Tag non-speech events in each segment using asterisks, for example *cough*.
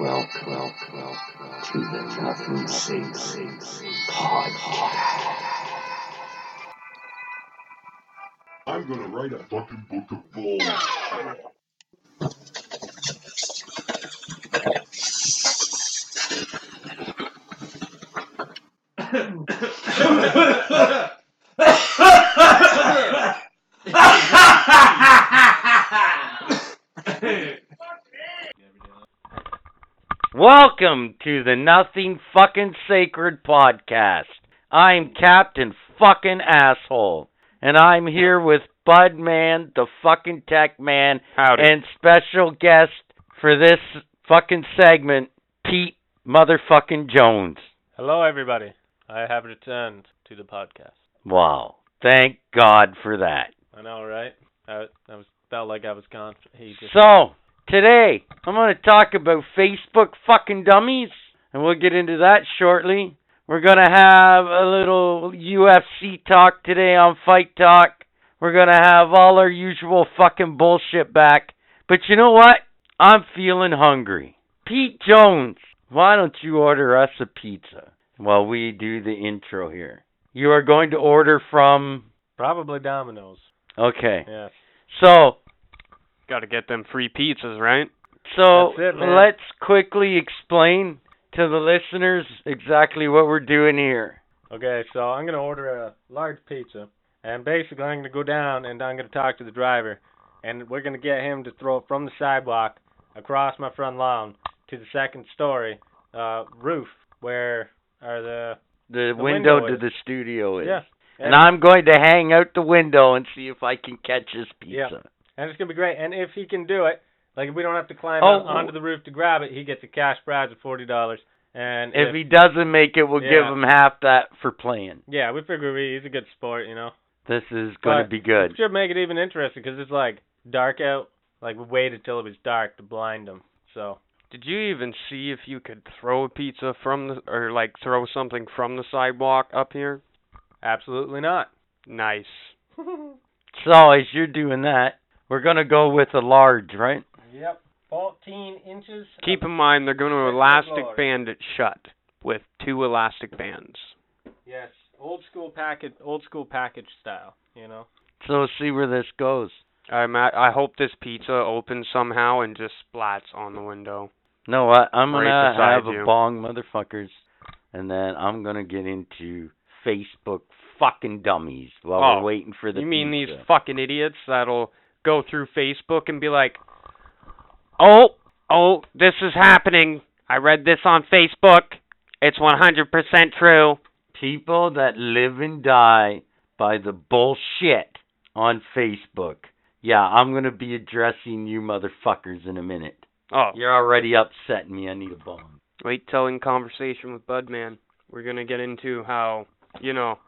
Welcome, welcome, welcome to the Nothing Sacred podcast. I'm gonna write a fucking book of balls. Welcome to the Nothing Fucking Sacred podcast. I'm Captain Fucking Asshole, and I'm here with Bud Man, the fucking Tech Man, Howdy. and special guest for this fucking segment, Pete Motherfucking Jones. Hello, everybody. I have returned to the podcast. Wow. Thank God for that. I know, right? I, I was felt like I was gone for ages. So, today, I'm going to talk about Facebook fucking dummies, and we'll get into that shortly. We're going to have a little UFC talk today on Fight Talk. We're going to have all our usual fucking bullshit back. But you know what? I'm feeling hungry. Pete Jones, why don't you order us a pizza while we do the intro here? You are going to order from. Probably Domino's. Okay. Yes. So, Got to get them free pizzas, right? So it, let's quickly explain to the listeners exactly what we're doing here. Okay, so I'm gonna order a large pizza, and basically I'm gonna go down and I'm gonna talk to the driver, and we're gonna get him to throw it from the sidewalk across my front lawn to the second story uh, roof where are the The, The window, window to is- the studio is. yeah. And I'm going to hang out the window and see if I can catch his Yeah. Pizza. And it's gonna be great. And if he can do it, like if we don't have to climb Oh. onto the roof to grab it, he gets a cash prize of forty dollars. And If he doesn't make it, we'll give him half that for playing. yeah, we figure we, he's a good sport, you know. This is going to be good. Should make it even interesting because it's like dark out. Like we waited till it was dark to blind him. So Did you even see if you could throw a pizza from the or like throw something from the sidewalk up here? absolutely not. Nice. *laughs* So as you're doing that, we're going to go with a large, right? Yep. Fourteen inches. Keep in mind they're going to elastic floor. band it shut with two elastic bands. Yes. Old school package. Old school package style. You know. So let's see where this goes. I'm at, I hope this pizza opens somehow and just splats on the window. No, I, I'm gonna Right beside have a bong, motherfuckers, and then I'm gonna get into Facebook fucking dummies while Oh, we're waiting for the. Pizza. You mean these fucking idiots that'll go through Facebook and be like, "Oh, oh, this is happening. I read this on Facebook. It's 100% true." people that live and die by the bullshit on Facebook? Yeah, I'm gonna be addressing you motherfuckers in a minute. Oh, You're already upsetting me. I need a bong. wait till in conversation with Budman. We're gonna get into how you know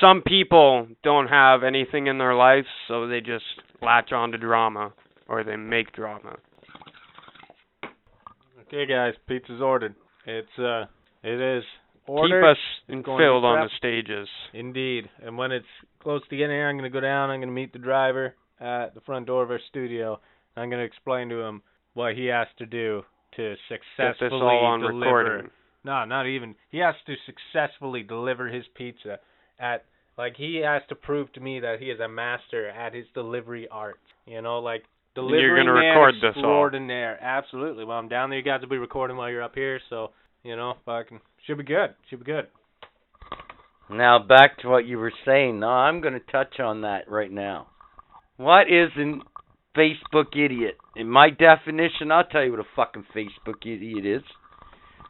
some people don't have anything in their life, so they just latch on to drama or they make drama. Okay, guys. Pizza's ordered. It's uh. It is ordered. Keep us filled on the stages. Indeed. And when it's close to getting here, I'm going to go down. I'm going to meet the driver at the front door of our studio. I'm going to explain to him what he has to do to Get successfully this all on deliver. recording. No, not even. He has to successfully deliver his pizza at like he has to prove to me that he is a master at his delivery art. You know, like And you're gonna man record this all. extraordinaire. Absolutely. Well, I'm down there. You guys will be recording while you're up here, so you know, fucking should be good. Should be good. Now back to what you were saying. No, I'm going to touch on that right now. What is an Facebook idiot? In my definition, I'll tell you what a fucking Facebook idiot is.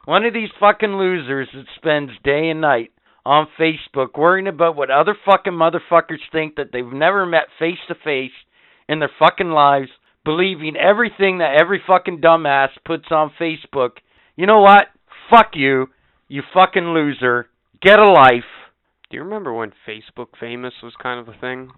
One of these fucking losers that spends day and night on Facebook worrying about what other fucking motherfuckers think that they've never met face to face in their fucking lives, believing everything that every fucking dumbass puts on Facebook. You know what? Fuck you, you fucking loser. Get a life. Do you remember when Facebook famous was kind of a thing?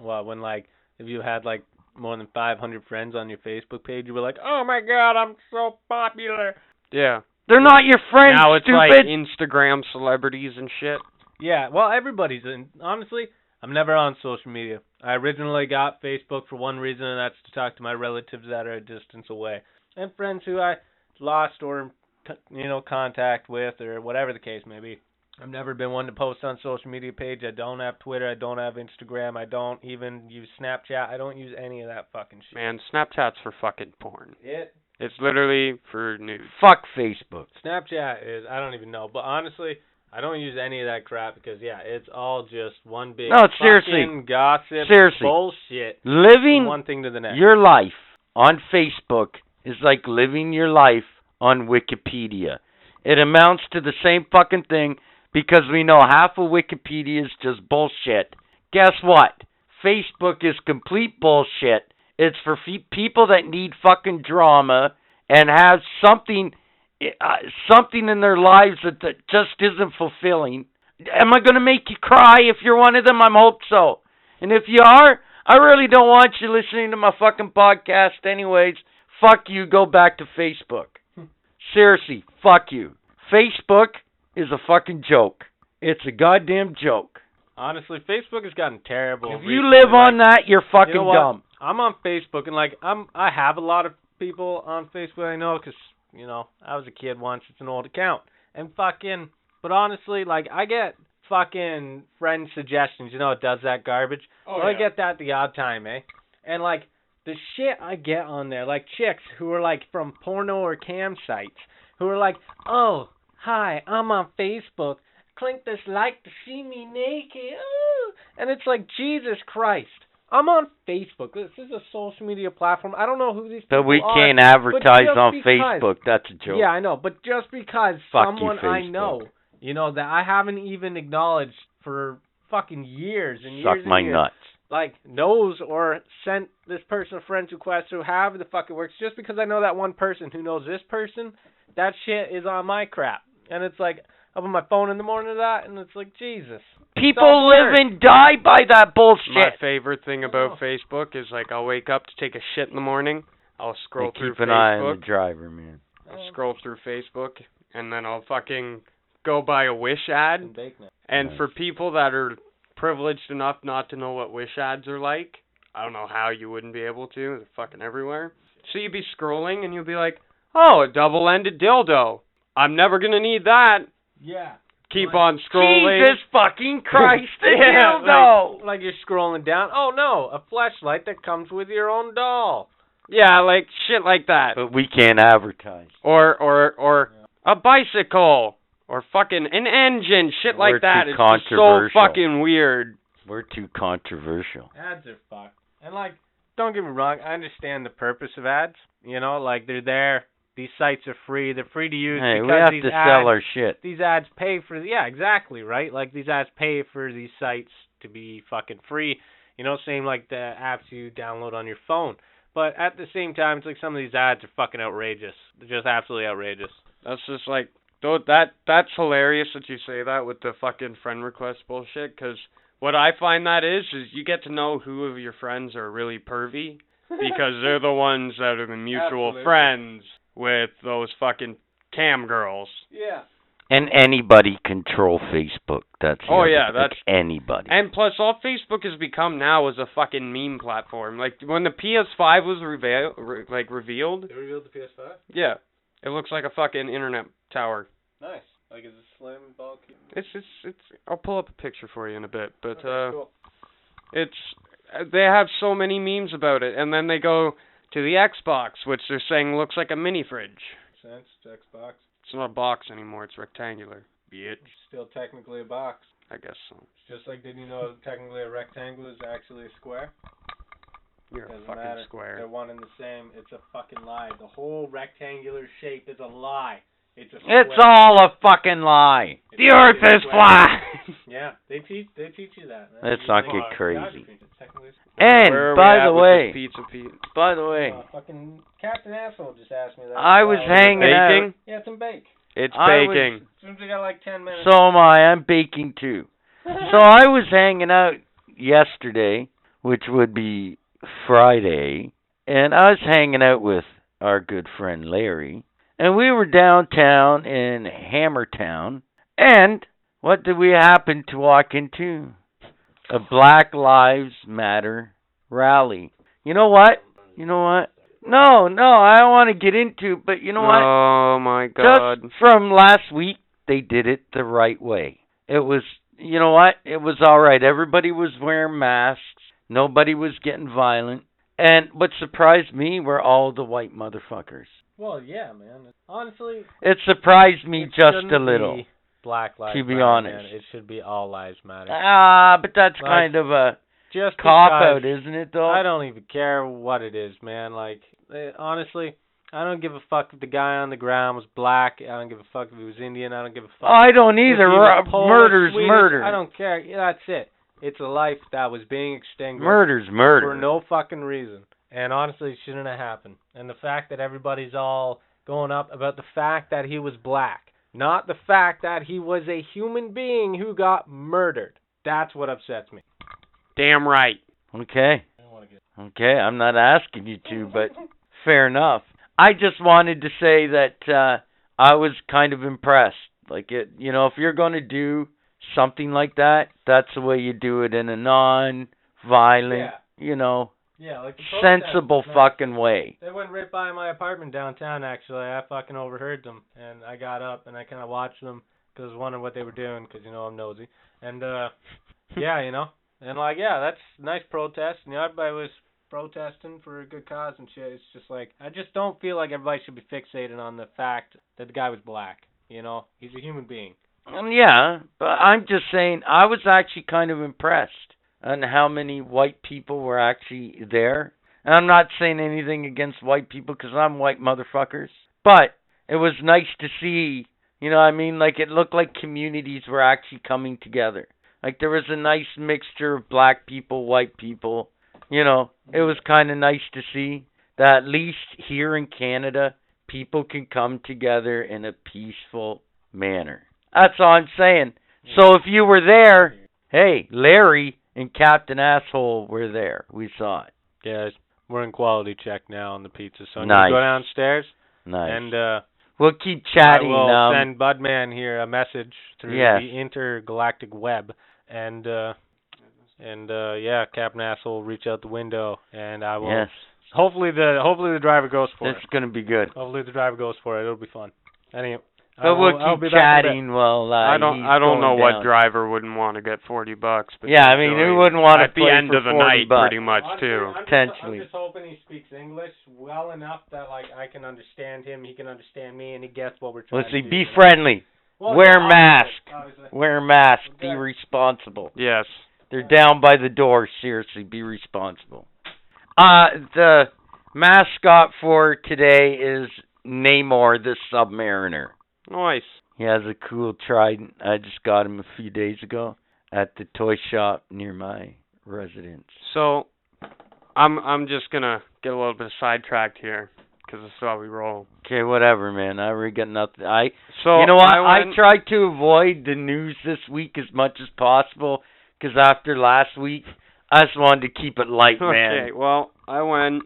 Well, when like if you had like more than 500 friends on your Facebook page, you were like, "Oh my god, I'm so popular." Yeah. They're not your friends, now it's stupid. like Instagram celebrities and shit. Yeah, well, everybody's in. Honestly, I'm never on social media. I originally got Facebook for one reason, and that's to talk to my relatives that are a distance away and friends who I lost or you know contact with or whatever the case may be. I've never been one to post on social media page. I don't have Twitter. I don't have Instagram. I don't even use Snapchat. I don't use any of that fucking shit. Man, Snapchat's for fucking porn. It It's literally for nudes. Fuck Facebook. Snapchat is I don't even know, but honestly, I don't use any of that crap because yeah, it's all just one big No, seriously. fucking gossip Seriously. bullshit. Living One thing to the next. your life on Facebook is like living your life on Wikipedia. It amounts to the same fucking thing because we know half of Wikipedia is just bullshit. Guess what? Facebook is complete bullshit. It's for fe- people that need fucking drama and have something uh, something in their lives that, that just isn't fulfilling. Am I going to make you cry if you're one of them? I'm hope so. And if you are, I really don't want you listening to my fucking podcast anyways. Fuck you, go back to Facebook. Seriously, fuck you. Facebook is a fucking joke. It's a goddamn joke. Honestly, Facebook has gotten terrible. If you recently, live on like, that, you're fucking you know dumb. I'm on Facebook and like I'm I have a lot of people on Facebook I know 'cause you know I was a kid once. It's an old account and fucking. But honestly, like I get fucking friend suggestions. You know it does that garbage. Oh, Well, I get that the odd time, eh? And like the shit I get on there, like chicks who are like from porno or cam sites, who are like, "Oh, hi, I'm on Facebook. Click this like to see me naked." Ooh. And it's like, Jesus Christ. I'm on Facebook. This is a social media platform. I don't know who these people But we can't advertise on because- Facebook. That's a joke. Yeah, I know, but just because Fuck you, someone I know, you know, that I haven't even acknowledged for fucking years and years Suck my years, nuts. like knows or sent this person a friend request or however the fuck it works, just because I know that one person who knows this person, that shit is on my crap. And it's like I open my phone in the morning of that and it's like Jesus. People live there. and die by that bullshit. My favorite thing about oh. Facebook is like I'll wake up to take a shit in the morning. I'll scroll And through keep an eye on Facebook. the driver, man. I'll scroll through Facebook and then I'll fucking go buy a Wish ad. And. And Nice. for people that are privileged enough not to know what Wish ads are like, I don't know how you wouldn't be able to. They're fucking everywhere. So you'd be scrolling and you'll be like, "Oh, a double-ended dildo. I'm never gonna need that." Yeah. Keep Like, on scrolling. Jesus fucking Christ, the *laughs* Yeah, dildo. Like you're scrolling down. Oh no, a flashlight that comes with your own doll. Yeah, like shit like that. But we can't advertise. Or or or a bicycle or fucking an engine, shit We're like that. too It's just so controversial. fucking weird. We're too controversial. Ads are fucked. And like, don't get me wrong, I understand the purpose of ads. You know, like they're there. These sites are free. They're free to use Hey, because we have these to ads, sell our shit. these ads pay for yeah, exactly, right? Like these ads pay for these sites to be fucking free. You know, same like the apps you download on your phone. But at the same time, it's like some of these ads are fucking outrageous. They're just absolutely outrageous. That's just like though that that's hilarious that you say that with the fucking friend request bullshit. Because what I find that is is you get to know who of your friends are really pervy *laughs* because they're the ones that are the mutual Absolutely. friends with those fucking cam girls. Yeah. And anybody control Facebook. That's Oh, yeah, thing. that's- anybody. And plus, all Facebook has become now is a fucking meme platform. Like when the PS5 was reveal, re- like revealed, They revealed the PS5. yeah, it looks like a fucking internet tower. Nice. Like it's a slim, bulky. It's it's it's. I'll pull up a picture for you in a bit, but Okay, uh, cool. it's uh, they have so many memes about it, and then they go to the Xbox, which they're saying looks like a mini fridge. Sense, Xbox. It's not a box anymore; it's rectangular. Bitch, Still technically a box. I guess so. Just like, didn't you know technically a rectangle is actually a square? You're a Doesn't fucking matter. They're one and the same. It's a fucking lie. The whole rectangular shape is a lie. It's a It's square. all a fucking lie. It's The Earth is flat. *laughs* Yeah, they teach they teach you that. Man. Let's not get crazy. geography, it's technically a square. And Where are we by the way, this Pizza by the way, Uh, fucking Captain Asshole just asked me that. I was Well, hanging out. Baking? Yeah, some bake. It's I was- baking. As soon as we got like ten minutes. So am I. I'm baking too. *laughs* So I was hanging out yesterday, which would be Friday, and I was hanging out with our good friend Larry, and we were downtown in Hammertown, and what did we happen to walk into? A Black Lives Matter rally. You know what? You know what? No, no, I don't want to get into. But you know what? Oh my god. Just from last week, they did it the right way. It was, you know what? It was all right. Everybody was wearing masks. Nobody was getting violent. And what surprised me were all the white motherfuckers. Well, yeah, man. Honestly, It surprised me it just a little. Black lives to be matter, honest. man. It should be all lives matter. Ah, but that's Like, kind of a Just cop out, isn't it? Though. I don't even care what it is, man. Like, eh, honestly, I don't give a fuck if the guy on the ground was black. I don't give a fuck if he was Indian. I don't give a fuck. I don't either. Ru- Polish, Murder's Swedish, murder. I don't care. Yeah, that's it. It's a life that was being extinguished Murder's murder. for no fucking reason. And honestly, it shouldn't have happened. And the fact that everybody's all going up about the fact that he was black, not the fact that he was a human being who got murdered. That's what upsets me. Damn right. Okay. I don't wanna get- Okay, I'm not asking you to, but *laughs* fair enough. I just wanted to say that uh I was kind of impressed. Like it, you know, if you're going to do something like that, that's the way you do it in a non-violent, Yeah. you know, Yeah, like sensible nice. fucking way. They went right by my apartment downtown. Actually, I fucking overheard them, and I got up and I kind of watched them because I was wondering what they were doing because you know I'm nosy. And uh, *laughs* yeah, you know, and like yeah, that's nice protest. And you know, everybody was protesting for a good cause and shit. It's just like I just don't feel like everybody should be fixated on the fact that the guy was black. You know, he's a human being. Um, yeah, but I'm just saying I was actually kind of impressed on how many white people were actually there. And I'm not saying anything against white people because I'm white motherfuckers, but it was nice to see. You know, I mean, like it looked like communities were actually coming together. Like there was a nice mixture of black people, white people. You know, it was kind of nice to see that at least here in Canada, people can come together in a peaceful manner. That's all I'm saying. So if you were there, hey, Larry and Captain Asshole were there. We saw it. Guys, we're in quality check now on the pizza, so Nice. go downstairs Nice. and uh we'll keep chatting. I will um, send Budman here a message through Yes. the intergalactic web, and uh, and uh, yeah, Captain Asshole will reach out the window, and I will. yes, Hopefully the hopefully the driver goes for it's it. It's gonna be good. Hopefully the driver goes for it. It'll be fun. Anyway, But will- we'll I'll keep be back in a bit. chatting while uh, I don't I don't know going what down. driver wouldn't want to get 40 bucks, but Yeah, I mean, who wouldn't want to at the play end for of the 40 night bucks? pretty much I'm too. just- I'm Potentially. Just, I'm just hoping he speaks English well enough that like I can understand him, he can understand me, and he gets what we're trying Let's see. to do. Be you friendly. Well, Wear yeah, mask. obviously, obviously. Wear a mask. Be responsible. Yes. They're down by the door. Seriously, be responsible. Uh, the mascot for today is Namor the Submariner. Nice. He has a cool trident. I just got him a few days ago at the toy shop near my residence. So, I'm I'm just gonna get a little bit sidetracked here because that's how we roll. Okay, whatever, man. I already got nothing. I, So you know what? I, I, tried to avoid the news this week as much as possible because after last week, I just wanted to keep it light, *laughs* man. Okay. Well, I went.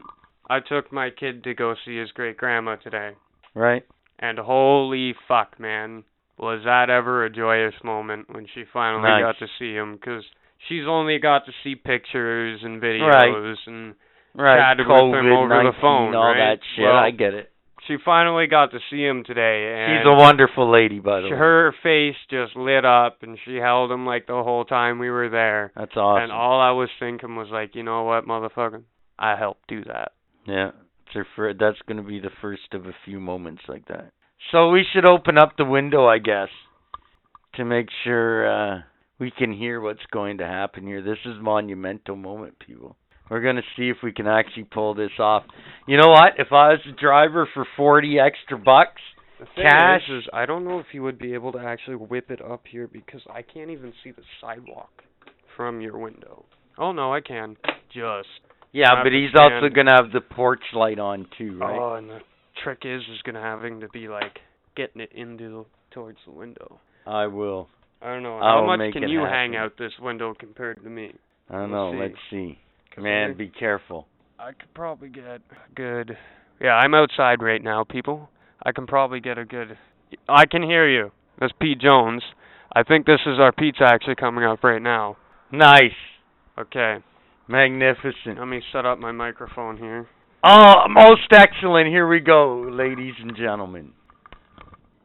I took my kid to go see his great grandma today, Right? And holy fuck, man, was that ever a joyous moment when she finally Nice. got to see him? Because she's only got to see pictures and videos and Right. Chatted with him COVID, over the phone, all right? that shit. Well, I get it. she finally got to see him today. And She's a wonderful lady, by the she- way. her face just lit up, and she held him like the whole time we were there. That's awesome. And all I was thinking was like, you know what, motherfucker, I helped do that. Yeah, it's her fir- that's going to be the first of a few moments like that. So we should open up the window, I guess, to make sure uh we can hear what's going to happen here. This is monumental moment, people. We're going to see if we can actually pull this off. You know what? If I was a driver for 40 extra bucks, Cash. is, is I don't know if you would be able to actually whip it up here because I can't even see the sidewalk from your window. Oh no, I can. Just. Yeah, but he's also going to have the porch light on too, right? Oh, and the trick is, is gonna having to be like getting it into towards the window. I will. I don't know. How will much can you hang out this window compared to me? I don't know. see. Let's see. Man, be careful. I could probably get good. Yeah, I'm outside right now, people. I can probably get a good. I can hear you. That's Pete Jones. I think this is our pizza actually coming up right now. Nice. Okay, Magnificent. let me set up my microphone here. Oh, most excellent. Here we go, ladies and gentlemen.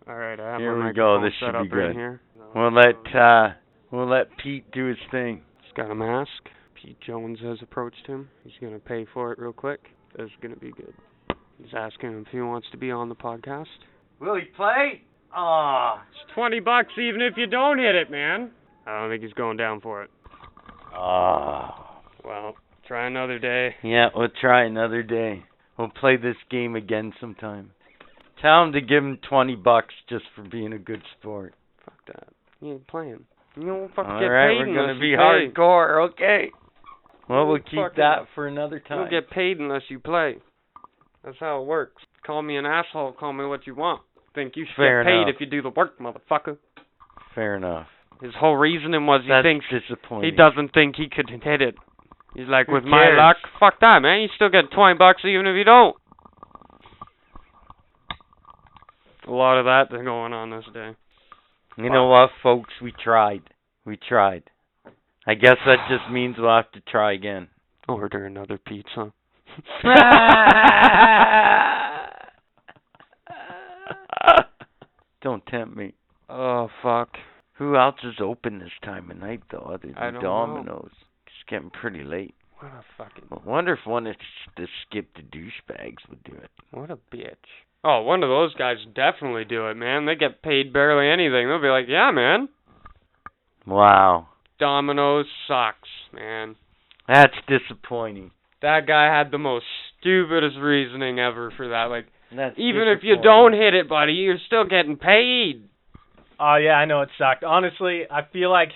All right, I have Here my we go. This should be up right good. here. We'll let uh we'll let Pete do his thing. He's got a mask. Pete Jones has approached him. He's gonna pay for it real quick. This is gonna be good. He's asking him if he wants to be on the podcast. Will he play? Ah. It's twenty bucks even if you don't hit it, man. I don't think he's going down for it. Ah. Well, try another day. Yeah, we'll try another day. We'll play this game again sometime. Tell him to give him twenty bucks just for being a good sport. Fuck that. He ain't playing. You don't fucking All get right, paid we're gonna be you play. hardcore. Okay. Well, we'll keep that for another time. You don't get paid unless you play. That's how it works. Call me an asshole, call me what you want. Think you should Fair get paid enough. if you do the work, motherfucker. Fair enough. His whole reasoning was he That's thinks he doesn't think he could hit it. He's like, with my luck, fuck that, man. You still get twenty bucks even if you don't. A lot of that going on this day. You know what, folks? We tried. We tried. I guess that just means we'll have to try again. Order another pizza. *laughs* Don't tempt me. oh fuck. Who else is open this time of night, though, other than don't know. Domino's? It's getting pretty late. What a fucking I wonder if one of the skip the douchebags would do it. what a bitch. Oh, one of those guys definitely do it, man. They get paid barely anything. They'll be like, "Yeah, man. Wow. Domino's sucks, man." That's disappointing. That guy had the most stupidest reasoning ever for that. Like, That's even if you don't hit it, buddy, you're still getting paid. Oh yeah, I know it sucked. Honestly, I feel like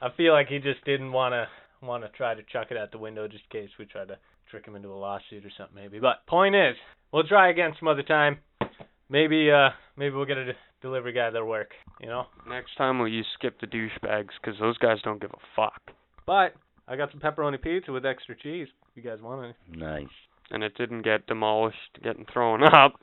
I feel like he just didn't want to want to try to chuck it out the window just in case we try to trick him into a lawsuit or something maybe. But point is, we'll try again some other time. Maybe uh maybe we'll get a de- delivery guy that'll work, you know. Next time we'll use skip the douchebags because those guys don't give a fuck. But I got some pepperoni pizza with extra cheese. If you guys want any? Nice. And it didn't get demolished, getting thrown up.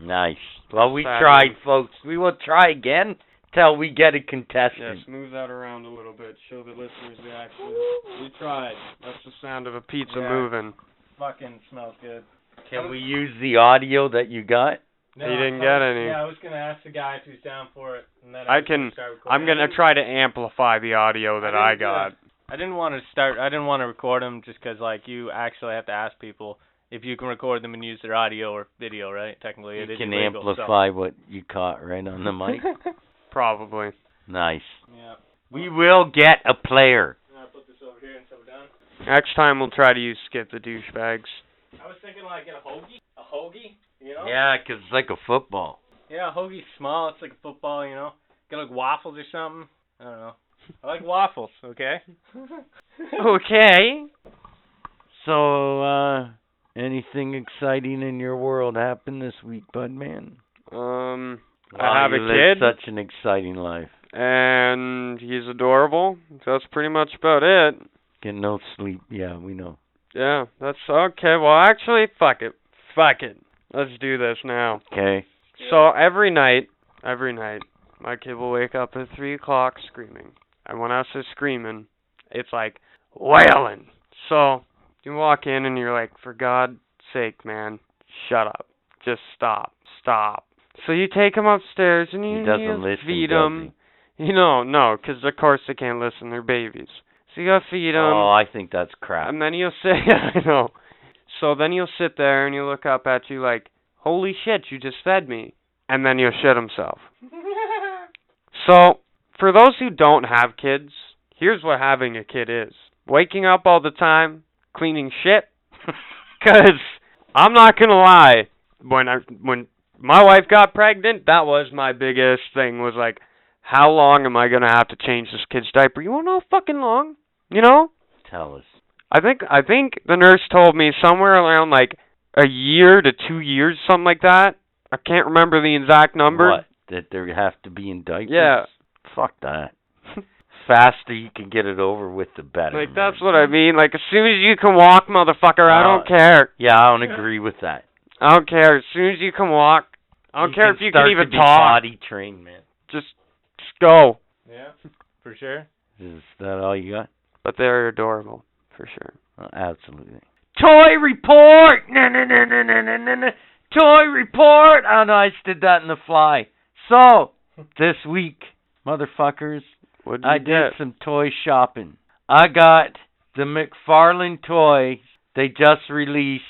Nice. Well, we Sadly. tried, folks. We will try again till we get a Yeah, contestant. smooth that around a little bit. Show the listeners the action. We tried. That's the sound of a pizza Yeah. moving. Fucking smells good. Can we use the audio that you got? You didn't get any. Yeah, I was gonna ask the guy if he's down for it, and then I was gonna can- start recording. I'm gonna try to amplify the audio that I didn't got. I didn't want to start. I didn't want to record them just 'cause like you actually have to ask people if you can record them and use their audio or video, right? Technically, it You is can illegal, so- amplify what you caught right on the mic. *laughs* Probably. nice. yeah. We will get a player. I'll put this over here until we're done. Next time we'll try to use skip the douchebags. I was thinking like a hoagie, a hoagie, you know? Yeah, 'cause it's like a football. Yeah, a hoagie's small. It's like a football, you know. Get like waffles or something. I don't know. I like waffles. Okay. *laughs* *laughs* Okay. So, uh, anything exciting in your world happened this week, Budman? Um, Wow, I have a kid, Such an exciting life. and he's adorable. So that's pretty much about it. Get no sleep. Yeah, we know. Yeah, that's okay. Well, actually, fuck it. Fuck it. Let's do this now. Okay. So every night, every night, my kid will wake up at three o'clock screaming. And when I say screaming, it's like wailing. So you walk in and you're like, for God's sake, man, shut up. Just stop. Stop. So you take him upstairs and you, He doesn't you listen, feed does him. You know, no, 'cause of course they can't listen. They're babies. So you gotta feed him. oh, I think that's crap. And then he'll say, *laughs* I know. So then he'll sit there and he'll look up at you like, holy shit, you just fed me. And then he'll shit himself. *laughs* So, for those who don't have kids, here's what having a kid is waking up all the time, cleaning shit. *laughs* Because I'm not going to lie, when, I, when my wife got pregnant, that was my biggest thing was like, how long am I going to have to change this kid's diaper? You want to know fucking long? You know? Tell us. I think I think the nurse told me somewhere around like a year to two years, something like that. I can't remember the exact number. What? That there have to be in diapers? Yeah. Fuck that. *laughs* Faster you can get it over with, the better. Like man. that's what I mean. Like as soon as you can walk, motherfucker, I Uh, don't care. Yeah, I don't agree with that. I don't care. As soon as you can walk, I don't care if you start can even to be talk. Potty trained, man. Just, just go. Yeah, for sure. Is that all you got? But they're adorable for sure. Uh, absolutely. Toy report. Na na na na na na na. na. Toy report. Oh no, I just did that in the fly. So *laughs* this week, motherfuckers, What'd you I did some toy shopping. I got the McFarlane toy. They just released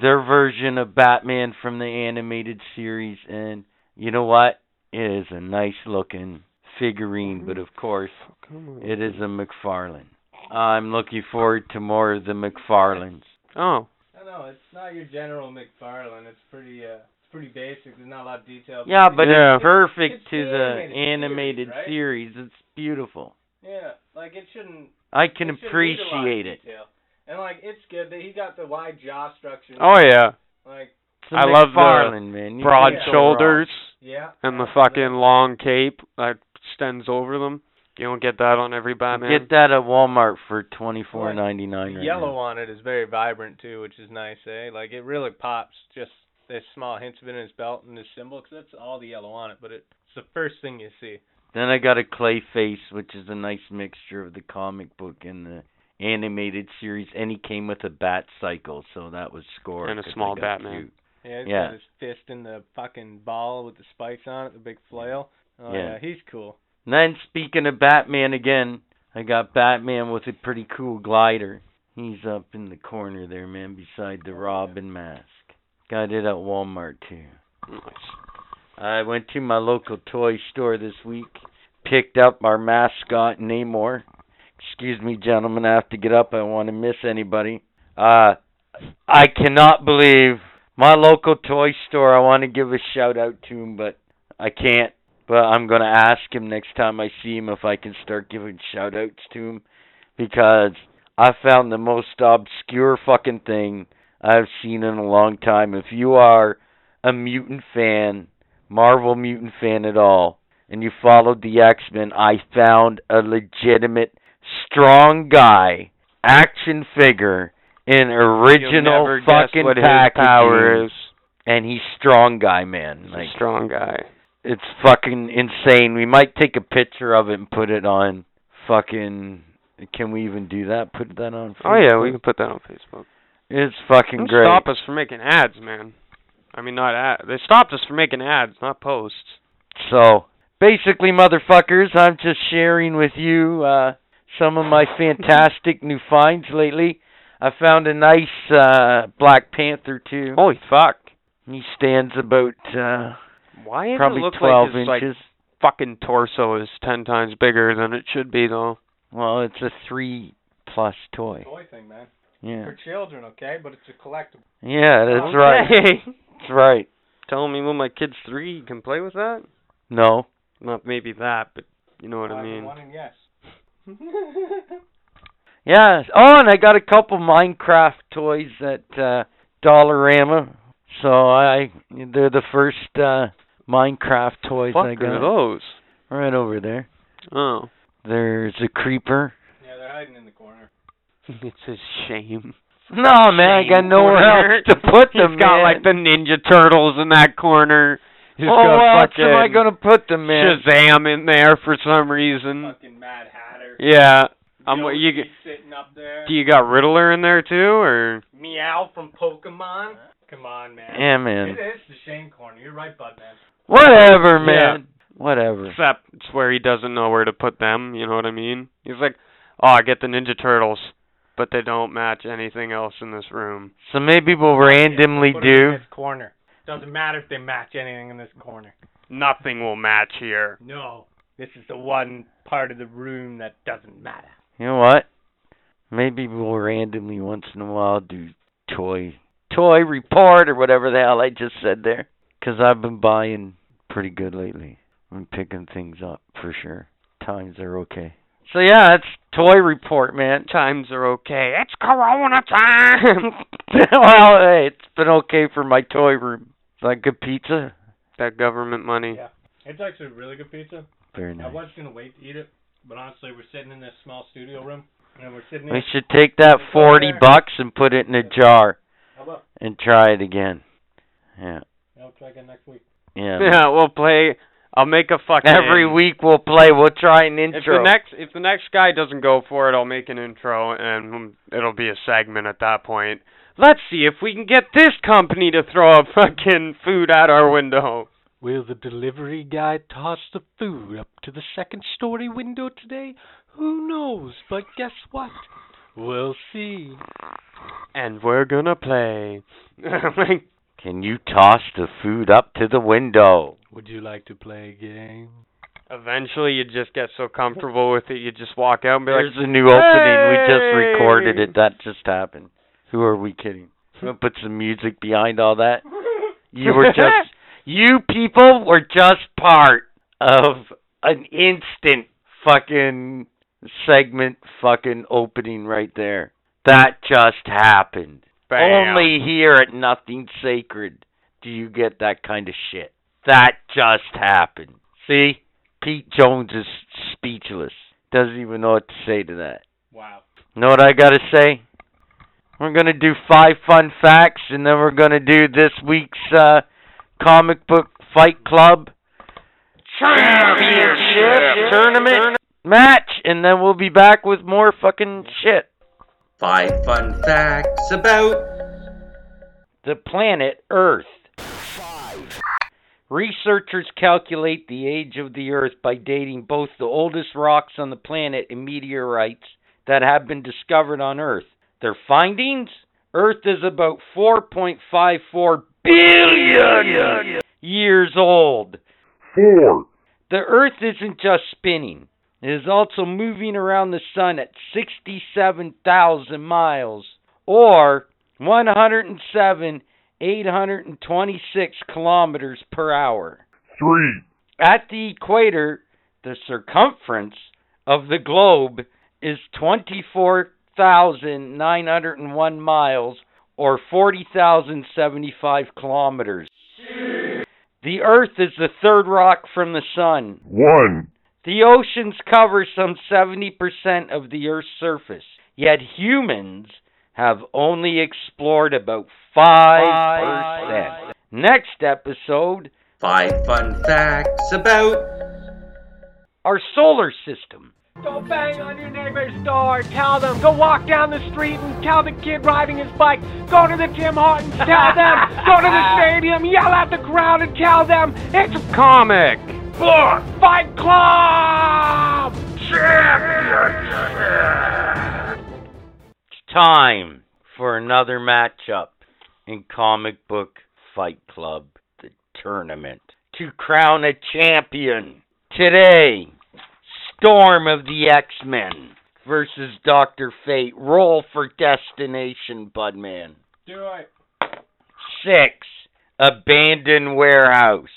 their version of Batman from the animated series, and you know what? It is a nice looking figurine, but of course, it is a McFarlane. I'm looking forward to more of the McFarlanes. Oh, I know it's not your general McFarlane. It's pretty uh, it's pretty basic. There's not a lot of detail. Yeah, but Yeah. it's perfect It's to the the animated animated series, right? series. It's beautiful. yeah, like it shouldn't. I can it shouldn't need a lot of appreciate it. detail. And like it's good that he got the wide jaw structure. oh yeah. Like I a I love the man. You Broad can't go wrong. shoulders yeah. and the fucking long cape that extends over them. You don't get that on every Batman. Get that at Walmart for twenty four ninety nine. The right yellow now. on it is very vibrant too, which is nice, eh? Like it really pops. Just there's small hints of it in his belt and his symbol, because that's all the yellow on it. But it's the first thing you see. Then I got a clay face, which is a nice mixture of the comic book and the animated series, and he came with a bat cycle, so that was scored. And a small Batman. cute. Yeah, he's Yeah. got his fist in the fucking ball with the spikes on it, the big flail. Oh Yeah. yeah, he's cool. And then speaking of Batman again, I got Batman with a pretty cool glider. He's up in the corner there, man, beside the Robin mask. Got it at Walmart too. Nice. I went to my local toy store this week, picked up our mascot Namor. Excuse me, gentlemen, I have to get up. I don't want to miss anybody. Uh, I cannot believe my local toy store. I want to give a shout out to him, but I can't. But I'm gonna ask him next time I see him if I can start giving shout outs to him because I found the most obscure fucking thing I've seen in a long time. If you are a mutant fan, Marvel mutant fan at all, and you followed the X Men, I found a legitimate strong guy action figure in original fucking what packaging, power is. and he's strong guy, man. He's Like a strong guy. it's fucking insane. We might take a picture of it and put it on fucking. Can we even do that? Put that on. Facebook? Oh yeah, we can put that on Facebook. It's fucking Don't great. stop us from making ads, man. I mean, not ad. They stopped us from making ads, not posts. So basically, motherfuckers, I'm just sharing with you uh, some of my fantastic new finds lately. I found a nice uh, Black Panther too. Holy fuck! He stands about uh, Why does probably it look 12 like his like inches. fucking torso is ten times bigger than it should be, though? Well, it's a three plus toy. Toy thing, man. Yeah, For children, okay, but it's a collectible. yeah, that's right. That's right. Telling me when my kid's three, he can play with that? No, Not maybe that, but you know what I Five and mean. One and yes. *laughs* Yeah. Oh, and I got a couple Minecraft toys at uh Dollarama. So I they're the first uh Minecraft toys Fuck I are got. those? Right over there. Oh, There's a creeper. yeah, they're hiding in the corner. *laughs* it's a shame. No man, I got nowhere corner. else to put *laughs* them. He's got man. like the Ninja Turtles in that corner. He's oh, got where else fucking am I gonna put them, man? Shazam in there for some reason. Fucking Mad Hatter. Yeah. I'm. Yoshi You g- sitting up there. do you got Riddler in there too, or Meowth from Pokemon. Come on, man. Yeah, man. It is the Shane corner. You're right, Bud, man. Whatever, Yeah. man. Whatever. except it's where he doesn't know where to put them. You know what I mean? He's like, oh, I get the Ninja Turtles, but they don't match anything else in this room. So maybe we'll randomly Put 'em in do. this corner. Doesn't matter if they match anything in this corner. Nothing will match here. No. This is the one part of the room that doesn't matter. You know what? Maybe we'll randomly once in a while do toy toy report or whatever the hell I just said there. Cause I've been buying pretty good lately. I'm picking things up for sure. Times are okay. So yeah, it's toy report, man. Times are okay. It's Corona time. *laughs* *laughs* well, hey, it's been okay for my toy room. Like good pizza. that government money. Yeah. It's actually really good pizza. Very I was gonna wait to eat it, but honestly, we're sitting in this small studio room, and we're sitting. We should take that forty bucks and put it in a jar How about? and try it again. Yeah. I'll try again next week. Yeah. Yeah, we'll play I'll make a fucking Every week we'll play. We'll try an intro. If intro. the next if the next guy doesn't go for it, I'll make an intro and it'll be a segment at that point. Let's see if we can get this company to throw a fucking food at our window. Will the delivery guy toss the food up to the second story window today? Who knows? But guess what? We'll see. And we're gonna play. *laughs* Can you toss the food up to the window? Would you like to play a game? Eventually, you just get so comfortable with it, you just walk out and be There's like, "There's a new opening. We just recorded it. That just happened. Who are we kidding? We'll put some music behind all that. *laughs* You were just you people were just part of an instant fucking segment fucking opening right there. That just happened. Bam. Only here at Nothing Sacred do you get that kind of shit. That just happened. See? Pete Jones is speechless. Doesn't even know what to say to that. Wow. Know what I gotta say? We're gonna do five fun facts and then we're gonna do this week's uh comic book fight club championship tournament match and then we'll be back with more fucking shit. Five fun facts about The planet Earth. Five. Researchers calculate the age of the Earth by dating both the oldest rocks on the planet and meteorites that have been discovered on Earth. Their findings? Earth is about 4.54 billion years old. Four. The Earth isn't just spinning, it is also moving around the Sun at 67,000 miles, or 107, 826 kilometers per hour. Three. At the equator, the circumference of the globe is 24,901 miles, or 40,075 kilometers. The Earth is the third rock from the Sun. One. The oceans cover some 70% of the Earth's surface, yet humans have only explored about 5%. Next episode, five fun facts about our solar system. Go bang on your neighbor's door. Tell them. Go walk down the street and tell the kid riding his bike. Go to the Tim Hortons. *laughs* Tell them. Go to the stadium. Yell at the crowd and tell them it's a comic. book fight club. It's time for another matchup in Comic Book Fight Club, the tournament, to crown a champion. Today, Storm of the X Men versus Dr. Fate. Roll for Destination, Budman. Do it. Six, abandoned warehouse.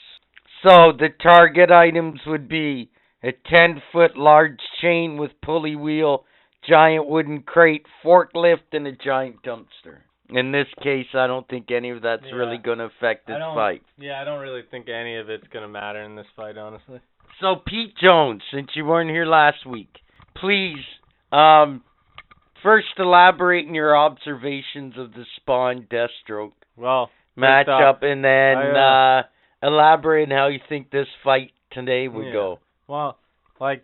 So the target items would be a 10 foot large chain with pulley wheel, giant wooden crate, forklift, and a giant dumpster. In this case, I don't think any of that's Yeah. really going to affect this fight. Yeah, I don't really think any of it's gonna matter in this fight, honestly. So, Pete Jones, since you weren't here last week, please um, first elaborate in your observations of the Spawn Deathstroke Well, matchup, and then I, uh, uh, elaborate on how you think this fight today would Yeah. go. Well, like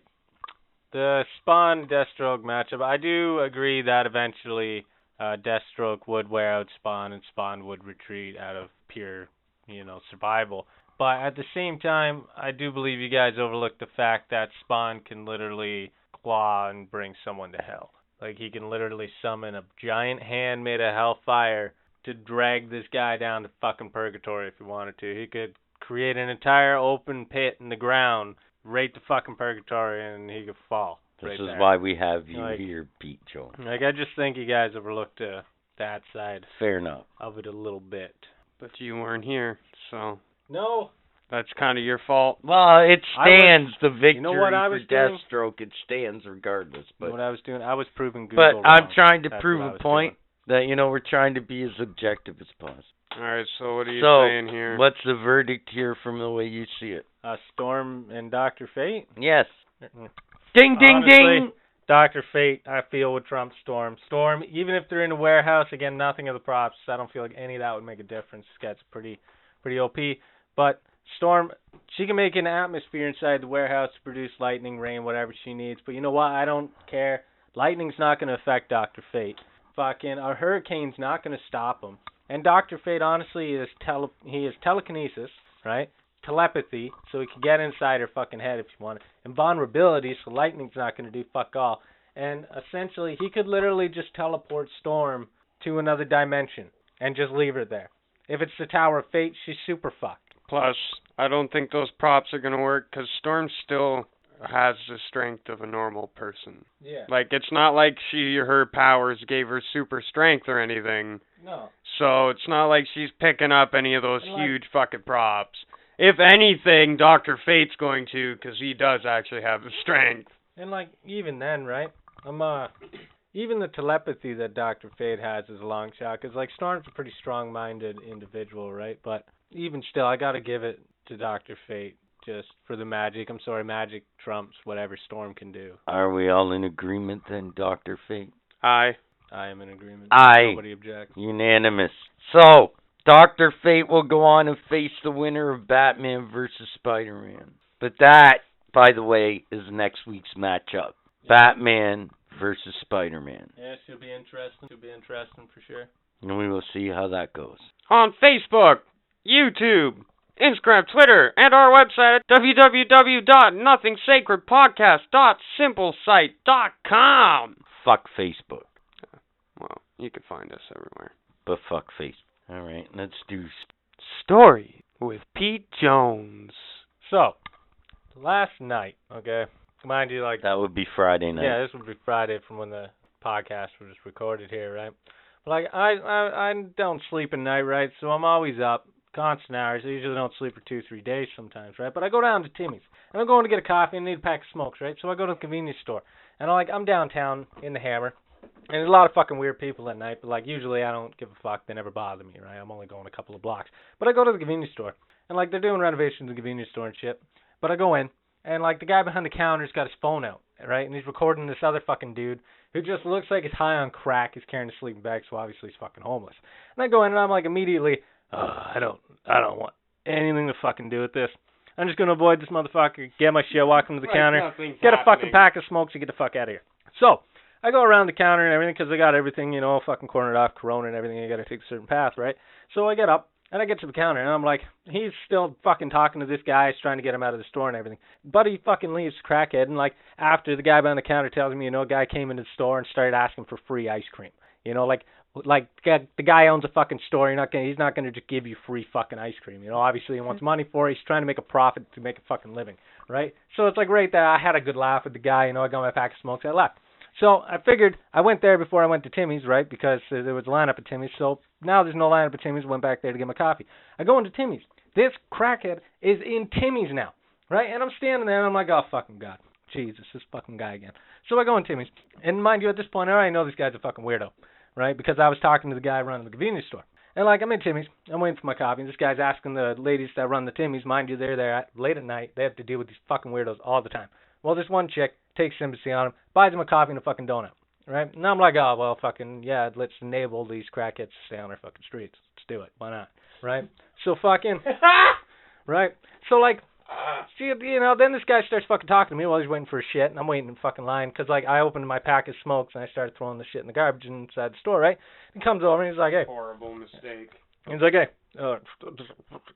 the Spawn Deathstroke matchup, I do agree that eventually uh, Deathstroke would wear out Spawn and Spawn would retreat out of pure, you know, survival. But at the same time, I do believe you guys overlook the fact that Spawn can literally claw and bring someone to hell. Like he can literally summon a giant hand made of hellfire to drag this guy down to fucking purgatory if he wanted to. He could create an entire open pit in the ground right to fucking purgatory and he could fall. This right is there. why we have you Like- here, Pete Jones. Like I just think you guys overlooked uh, that side Fair enough. of it a little bit. But you weren't here, so No. that's kind of your fault. Well, it I was- stands the victory know what I for was doing? Deathstroke. It stands regardless. You know But what I was doing? I was proving Google but I'm wrong. trying to That's prove what I a was point that you know we're trying to be as objective as possible. All right, so what are you So, saying here? What's the verdict here from the way you see it? Uh, Storm and Doctor Fate. Yes. Ding ding Honestly, ding. Doctor Fate, I feel with trump Storm. Storm, even if they're in a warehouse, again, nothing of the props. I don't feel like any of that would make a difference. This guy's pretty, pretty OP. But Storm, she can make an atmosphere inside the warehouse to produce lightning, rain, whatever she needs. But you know what? I don't care. Lightning's not going to affect Doctor Fate. Fucking a hurricane's not going to stop him. And Doctor Fate, honestly, is tele he is telekinesis, right? Telepathy, so he can get inside her fucking head if you want. And vulnerability, so lightning's not going to do fuck all. And essentially, he could literally just teleport Storm to another dimension and just leave her there. If it's the Tower of Fate, she's super fucked. Plus, I don't think those props are gonna work because Storm still has the strength of a normal person. Yeah. Like it's not like she her powers gave her super strength or anything. No. So it's not like she's picking up any of those like- huge fucking props. If anything, Doctor Fate's going to because he does actually have the strength. And like even then, right? I'm uh even the telepathy that Doctor Fate has is a long shot because like Storm's a pretty strong-minded individual, right? But even still, I gotta give it to Doctor Fate just for the magic. I'm sorry, magic trumps whatever Storm can do. Are we all in agreement then, Doctor Fate? Aye. I am in agreement. Aye. Nobody objects. Unanimous. So, Doctor Fate will go on and face the winner of Batman versus Spider-Man. But that, by the way, is next week's matchup. Batman versus Spider-Man. Yeah, it should be interesting. Should be interesting for sure. And we will see how that goes. On Facebook, YouTube, Instagram, Twitter, and our website at www.nothingsacredpodcast.simplesite.com. Fuck Facebook. Well, you can find us everywhere. But fuck Facebook. Alright, let's do Story with Pete Jones. So, last night, okay, mind you, like that would be Friday night. Yeah, this would be Friday from when the podcast was recorded here, right? But like I I I don't sleep at night, right? So I'm always up, constant hours. I usually don't sleep for two, three days sometimes, right? But I go down to Timmy's and I'm going to get a coffee and need a pack of smokes, right? So I go to the convenience store and I'm like I'm downtown in the Hammer. And there's a lot of fucking weird people at night, but like usually I don't give a fuck. They never bother me, right? I'm only going a couple of blocks. But I go to the convenience store and like they're doing renovations in the convenience store and shit. But I go in and like the guy behind the counter's got his phone out, right? And he's recording this other fucking dude who just looks like he's high on crack. He's carrying a sleeping bag, so obviously he's fucking homeless. And I go in and I'm like immediately, uh, I don't, I don't want anything to fucking do with this. I'm just gonna avoid this motherfucker, get my shit, walk him to the counter, get a fucking pack of smokes, and get the fuck out of here. So I go around the counter and everything because I got everything, you know, fucking cornered off, Corona and everything. You got to take a certain path, right? So I get up and I get to the counter and I'm like, he's still fucking talking to this guy, he's trying to get him out of the store and everything. But he fucking leaves crackhead and like after the guy behind the counter tells me, you know, a guy came into the store and started asking for free ice cream. You know, like like the guy owns a fucking store. You're not gonna, he's not gonna just give you free fucking ice cream. You know, obviously he wants mm-hmm. money for it. He's trying to make a profit to make a fucking living, right? So it's like right there. I had a good laugh with the guy. You know, I got my pack of smokes. I left. So I figured I went there before I went to Timmy's, right? Because uh, there was a lineup at Timmy's. So now there's no lineup at Timmy's. Went back there to get my coffee. I go into Timmy's. This crackhead is in Timmy's now, right? And I'm standing there and I'm like, oh fucking god, Jesus, this fucking guy again. So I go in Timmy's, and mind you, at this point I already know this guy's a fucking weirdo, right? Because I was talking to the guy running the convenience store. And like I'm in Timmy's, I'm waiting for my coffee, and this guy's asking the ladies that run the Timmy's, mind you, they're there at, late at night. They have to deal with these fucking weirdos all the time. Well, this one chick takes sympathy on him, buys him a coffee and a fucking donut, right? And I'm like, oh well, fucking yeah, let's enable these crackheads to stay on our fucking streets. Let's do it. Why not? Right? So fucking, *laughs* right? So like, see, you know, then this guy starts fucking talking to me while he's waiting for his shit, and I'm waiting in fucking line because like I opened my pack of smokes and I started throwing the shit in the garbage inside the store, right? He comes over and he's like, hey, Horrible mistake. He's like, hey, uh,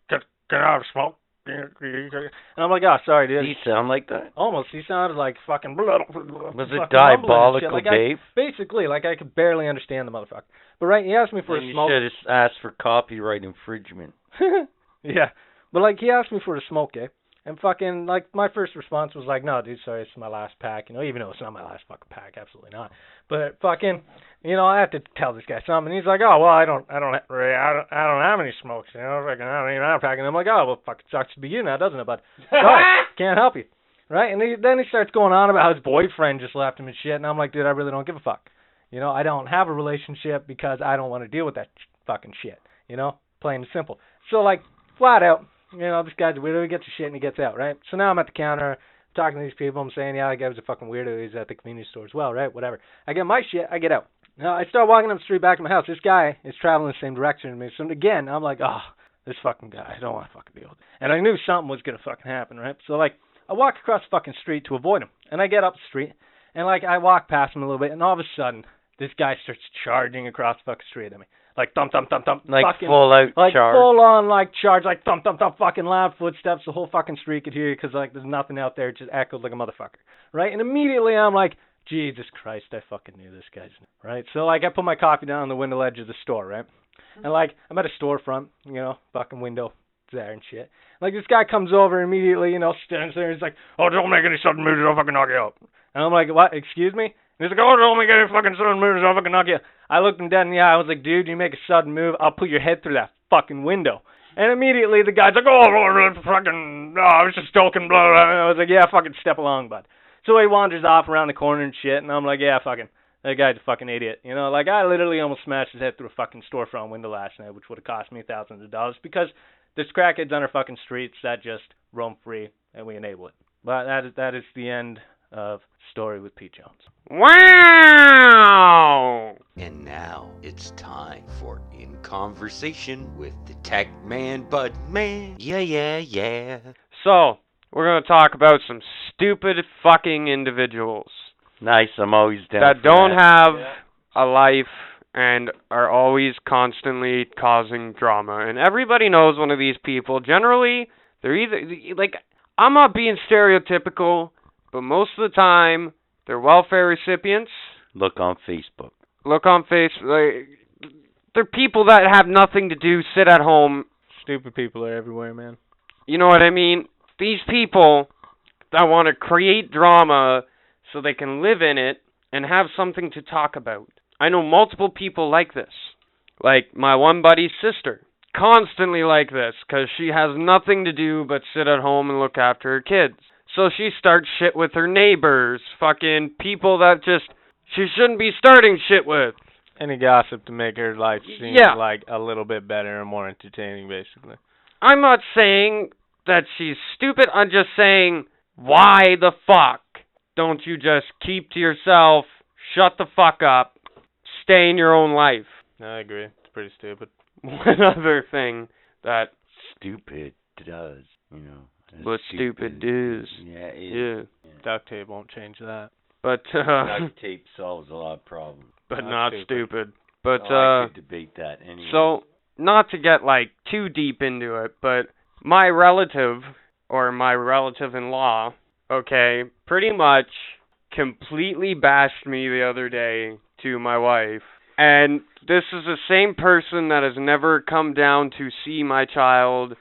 get get out of smoke. And I'm like, oh, sorry, Did dude. he sound like that? Almost. He sounded like fucking. Was fucking it mumbling and shit. diabolical, Like I, Dave? basically, like I could barely understand the motherfucker. But right, he asked me for Then a you smoke. should have asked for copyright infringement. *laughs* yeah, but like he asked me for a smoke, eh? And fucking like my first response was like, no, dude, sorry, it's my last pack. You know, even though it's not my last fucking pack, absolutely not. But fucking, you know, I have to tell this guy something. He's like, oh well, I don't, I don't, I don't, I don't have any smokes. You know, fucking, I don't even have a pack. And I'm like, oh well, fucking sucks to be you now, doesn't it, bud? *laughs* Sorry, can't help you. Right? And he, then he starts going on about how his boyfriend just left him and shit. And I'm like, dude, I really don't give a fuck. You know, I don't have a relationship because I don't want to deal with that fucking shit. You know, plain and simple. So like, flat out, you know, this guy's a weirdo. He gets his shit and he gets out, right? So now I'm at the counter talking to these people. I'm saying, yeah, that guy was a fucking weirdo. He's at the convenience store as well, right? Whatever. I get my shit. I get out. Now I start walking up the street back to my house. This guy is traveling the same direction as me. So again, I'm like, oh, this fucking guy. I don't want to fucking deal with it. And I knew something was gonna fucking happen, right? So like, I walk across the fucking street to avoid him, and I get up the street, and like I walk past him a little bit, and all of a sudden, this guy starts charging across the fucking street at me, like thump thump thump thump, Like fucking, full out like charge. full on like charge, like thump thump thump, fucking loud footsteps. The whole fucking street could hear you because like there's nothing out there. It just echoed like a motherfucker, right? And immediately I'm like, Jesus Christ, I fucking knew this guy's name, right? So like I put my coffee down on the window ledge of the store, right? And mm-hmm. like I'm at a storefront, you know, fucking window there and shit. Like this guy comes over immediately, you know, stands there. He's like, "Oh, don't make any sudden moves, I'll fucking knock you out." And I'm like, "What? Excuse me?" He's like, "Oh, don't make any fucking sudden moves, I'll fucking knock you." I looked him dead in the eye. I was like, "Dude, you make a sudden move, I'll put your head through that fucking window." And immediately the guy's like, "Oh, oh, oh, oh fucking, oh, I was just joking." Blah, blah. And I was like, "Yeah, fucking step along, bud." So he wanders off around the corner and shit, and I'm like, "Yeah, fucking." That guy's a fucking idiot. You know, like I literally almost smashed his head through a fucking storefront window last night, which would have cost me thousands of dollars because there's crackheads on our fucking streets that just roam free and we enable it. But that is that is the end of story with Pete Jones. Wow! And now it's time for In Conversation with the Tech Man Bud Man. Yeah, yeah, yeah. So, we're going to talk about some stupid fucking individuals Nice. I'm always down. that for don't that. have a life and are always constantly causing drama. And everybody knows one of these people. Generally, they're either like I'm not being stereotypical, but most of the time they're welfare recipients. Look on Facebook. Look on face like they're people that have nothing to do, sit at home. Stupid people are everywhere, man. You know what I mean? These people that want to create drama so they can live in it and have something to talk about. I know multiple people like this. Like my one buddy's sister. Constantly like this because she has nothing to do but sit at home and look after her kids. So she starts shit with her neighbors, fucking people that just she shouldn't be starting shit with. Any gossip to make her life seem Yeah. like a little bit better and more entertaining, basically. I'm not saying that she's stupid. I'm just saying, why the fuck don't you just keep to yourself, shut the fuck up, stay in your own life? I agree. It's pretty stupid. *laughs* One other thing that Stupid does. You know. That's what stupid does. Yeah. It, Yeah. Duct tape won't change that. But uh Duct tape solves a lot of problems. but Not not stupid. stupid. But Oh, I uh could debate that anyway. So, not to get like too deep into it, but my relative or my relative in law, okay, pretty much completely bashed me the other day to my wife. And this is the same person that has never come down to see my child,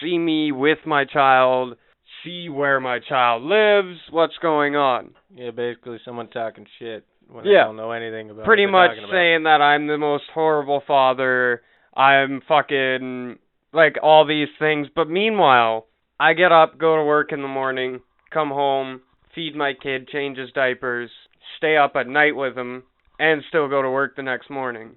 see me with my child, see where my child lives, what's going on. Yeah, basically someone talking shit when Yeah. they don't know anything about pretty much saying that I'm the most horrible father. I'm fucking like all these things. But meanwhile, I get up, go to work in the morning, come home, feed my kid, change his diapers, stay up at night with him, and still go to work the next morning.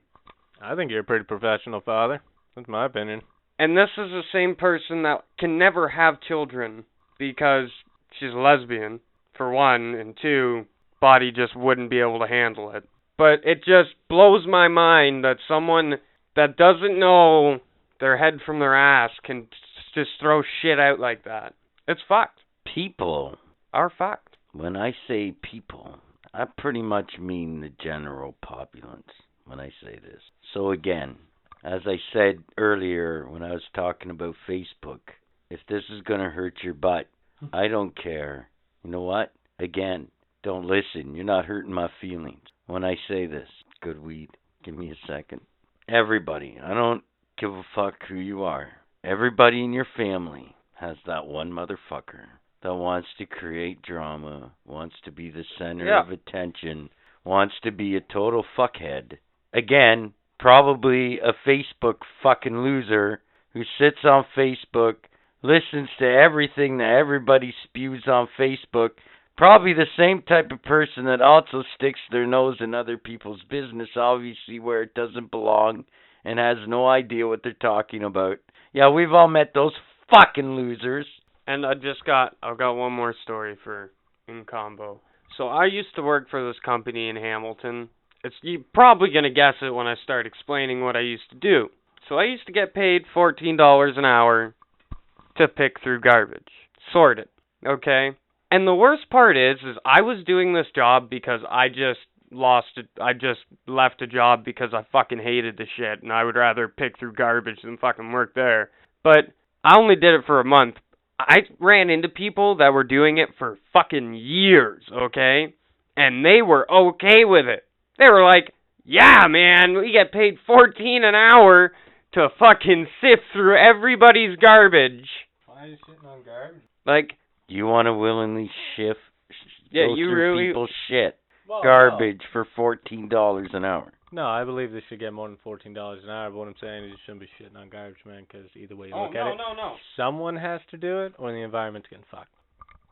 I think you're a pretty professional father. That's my opinion. And this is the same person that can never have children because she's a lesbian, for one, and two, body just wouldn't be able to handle it. But it just blows my mind that someone that doesn't know their head from their ass can t- just throw shit out like that. It's fucked. people. Are fucked. When I say people, I pretty much mean the general populace when I say this. So again, as I said earlier when I was talking about Facebook, if this is going to hurt your butt, hmm. I don't care. You know what? Again, don't listen. You're not hurting my feelings when I say this. Good weed. Give me a second. Everybody, I don't give a fuck who you are. Everybody in your family has that one motherfucker that wants to create drama, wants to be the center Yeah. of attention, wants to be a total fuckhead. Again, probably a Facebook fucking loser who sits on Facebook, listens to everything that everybody spews on Facebook. Probably the same type of person that also sticks their nose in other people's business, obviously where it doesn't belong, and has no idea what they're talking about. Yeah, we've all met those fucking losers. And I just got I've got one more story for in convo. So I used to work for this company in Hamilton. It's you're probably gonna guess it when I start explaining what I used to do. So I used to get paid fourteen dollars an hour to pick through garbage, sort it. Okay. And the worst part is, is I was doing this job because I just lost it. I just left a job because I fucking hated the shit, and I would rather pick through garbage than fucking work there. But I only did it for a month. I ran into people that were doing it for fucking years, okay? And they were okay with it. They were like, "Yeah, man, we get paid 14 an hour to fucking sift through everybody's garbage." Why are you sitting on garbage? Like, do You want to willingly shift? Yeah, go you through really- people's shit Well, garbage for fourteen dollars an hour. No. no, I believe they should get more than fourteen dollars an hour. But what I'm saying is, you shouldn't be shitting on garbage, man. Because either way you oh look no, at it, no, no. someone has to do it, or the environment's getting fucked.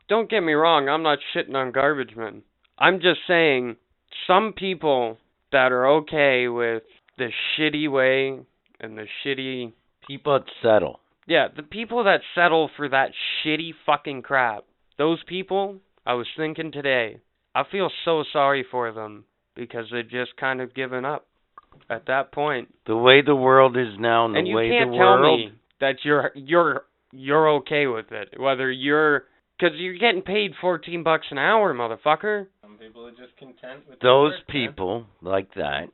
Don't get me wrong, I'm not shitting on garbage men. I'm just saying some people that are okay with the shitty way and the shitty People that settle. Yeah, the people that settle for that shitty fucking crap. Those people, I was thinking today, I feel so sorry for them because they've just kind of given up at that point. The way the world is now, and the and you can't tell me that you're you're you're okay with it. Whether you're cuz you're getting paid 14 bucks an hour, motherfucker. Some people are just content with Those people like that.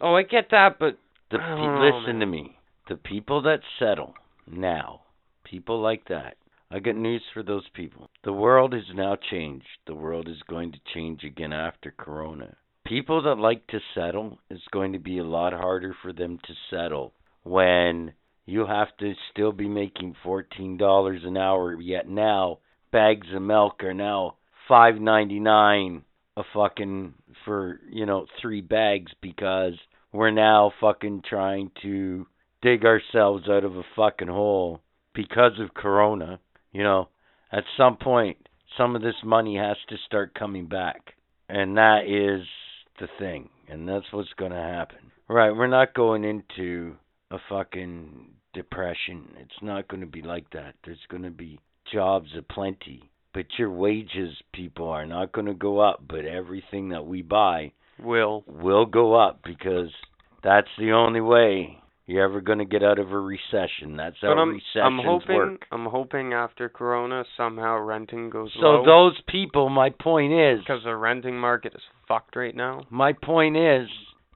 Oh, I get that, but The pe- know, listen man. to me. The people that settle now, people like that. I got news for those people. The world has now changed. The world is going to change again after Corona. People that like to settle, it's going to be a lot harder for them to settle when you have to still be making fourteen dollars an hour. Yet now bags of milk are now five ninety nine a fucking for you know three bags because we're now fucking trying to dig ourselves out of a fucking hole because of corona you know? At some point some of this money has to start coming back. And that is the thing. And that's what's going to happen. Right we're not going into a fucking depression. It's not going to be like that. There's going to be jobs aplenty but your wages people are not going to go up but everything that we buy will will go up because that's the only way you're ever going to get out of a recession. That's how I'm recessions I'm hoping work. I'm hoping after corona somehow renting goes So low. those people, my point is, because the renting market is fucked right now. my point is,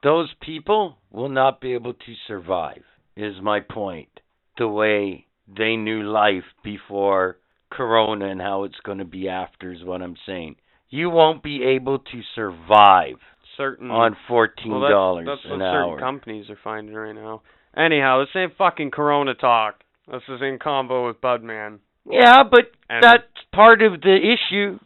those people will not be able to survive. Is my point. The way they knew life before Corona and how it's going to be after is what I'm saying. You won't be able to survive Certain on fourteen well, dollars that's, that's an what hour. certain companies are finding right now. Anyhow, this ain't fucking Corona talk. This is in convo with Budman. Yeah, but And that's part of the issue.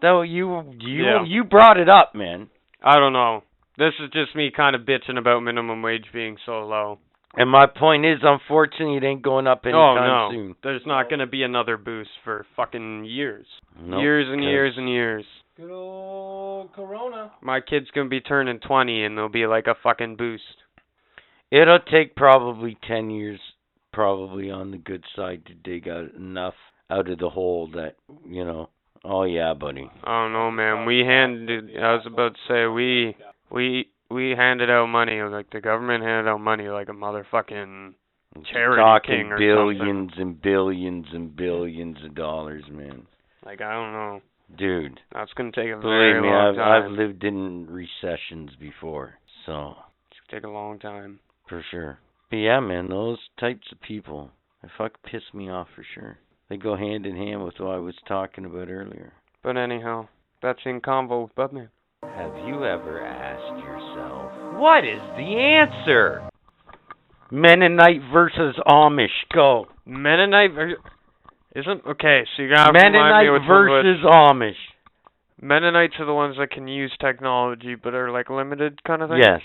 Though you you Yeah. you brought it up, man. I don't know. This is just me kind of bitching about minimum wage being so low. And my point is, unfortunately, it ain't going up anytime oh anytime no, soon. there's not gonna be another boost for fucking years, Nope, years and 'cause years and years. Good old Corona. My kid's gonna be turning 20 and there'll be like a fucking boost. It'll take probably ten years, probably on the good side, to dig out enough out of the hole that you know. Oh yeah, buddy. I don't know, man. We handed. I was about to say we we we handed out money like the government handed out money like a motherfucking Charity talking king or billions and billions and billions of dollars, man. like I don't know. Dude, That's gonna take a very me, long I've, time. I've lived in recessions before, so It's gonna take a long time. for sure. But yeah, man, those types of people, they fuck piss me off for sure. They go hand in hand with what I was talking about earlier. But anyhow, that's in convo with Budman. Have you ever asked yourself, what is the answer? Mennonite versus Amish, go. Mennonite ver- isn't okay. So you're gonna have remind me Mennonite versus Amish. Mennonites are the ones that can use technology but are like limited kind of thing. Yes,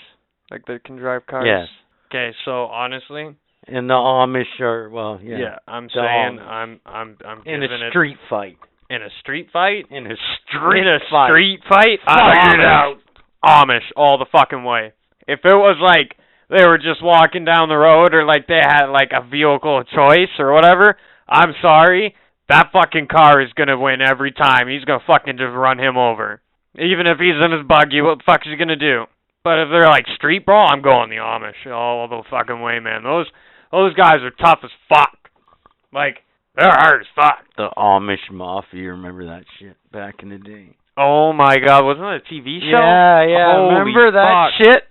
Like they can drive cars. yes. Okay, so honestly, And the Amish are, well, yeah. yeah, I'm saying Amish. I'm I'm I'm In a it street fight. In a street fight. In a street, in a fight. street fight. It Amish. out. Amish all the fucking way. If it was like they were just walking down the road or like they had like a vehicle of choice or whatever, I'm sorry. That fucking car is gonna win every time. He's gonna fucking just run him over. Even if he's in his buggy, what the fuck is he gonna do? But if they're like street brawl, I'm going the Amish all the fucking way, man. Those those guys are tough as fuck. Like they're hard as fuck. The Amish Mafia, remember that shit back in the day? Oh my god, wasn't it a TV show? Yeah, yeah. Holy remember that fuck. shit?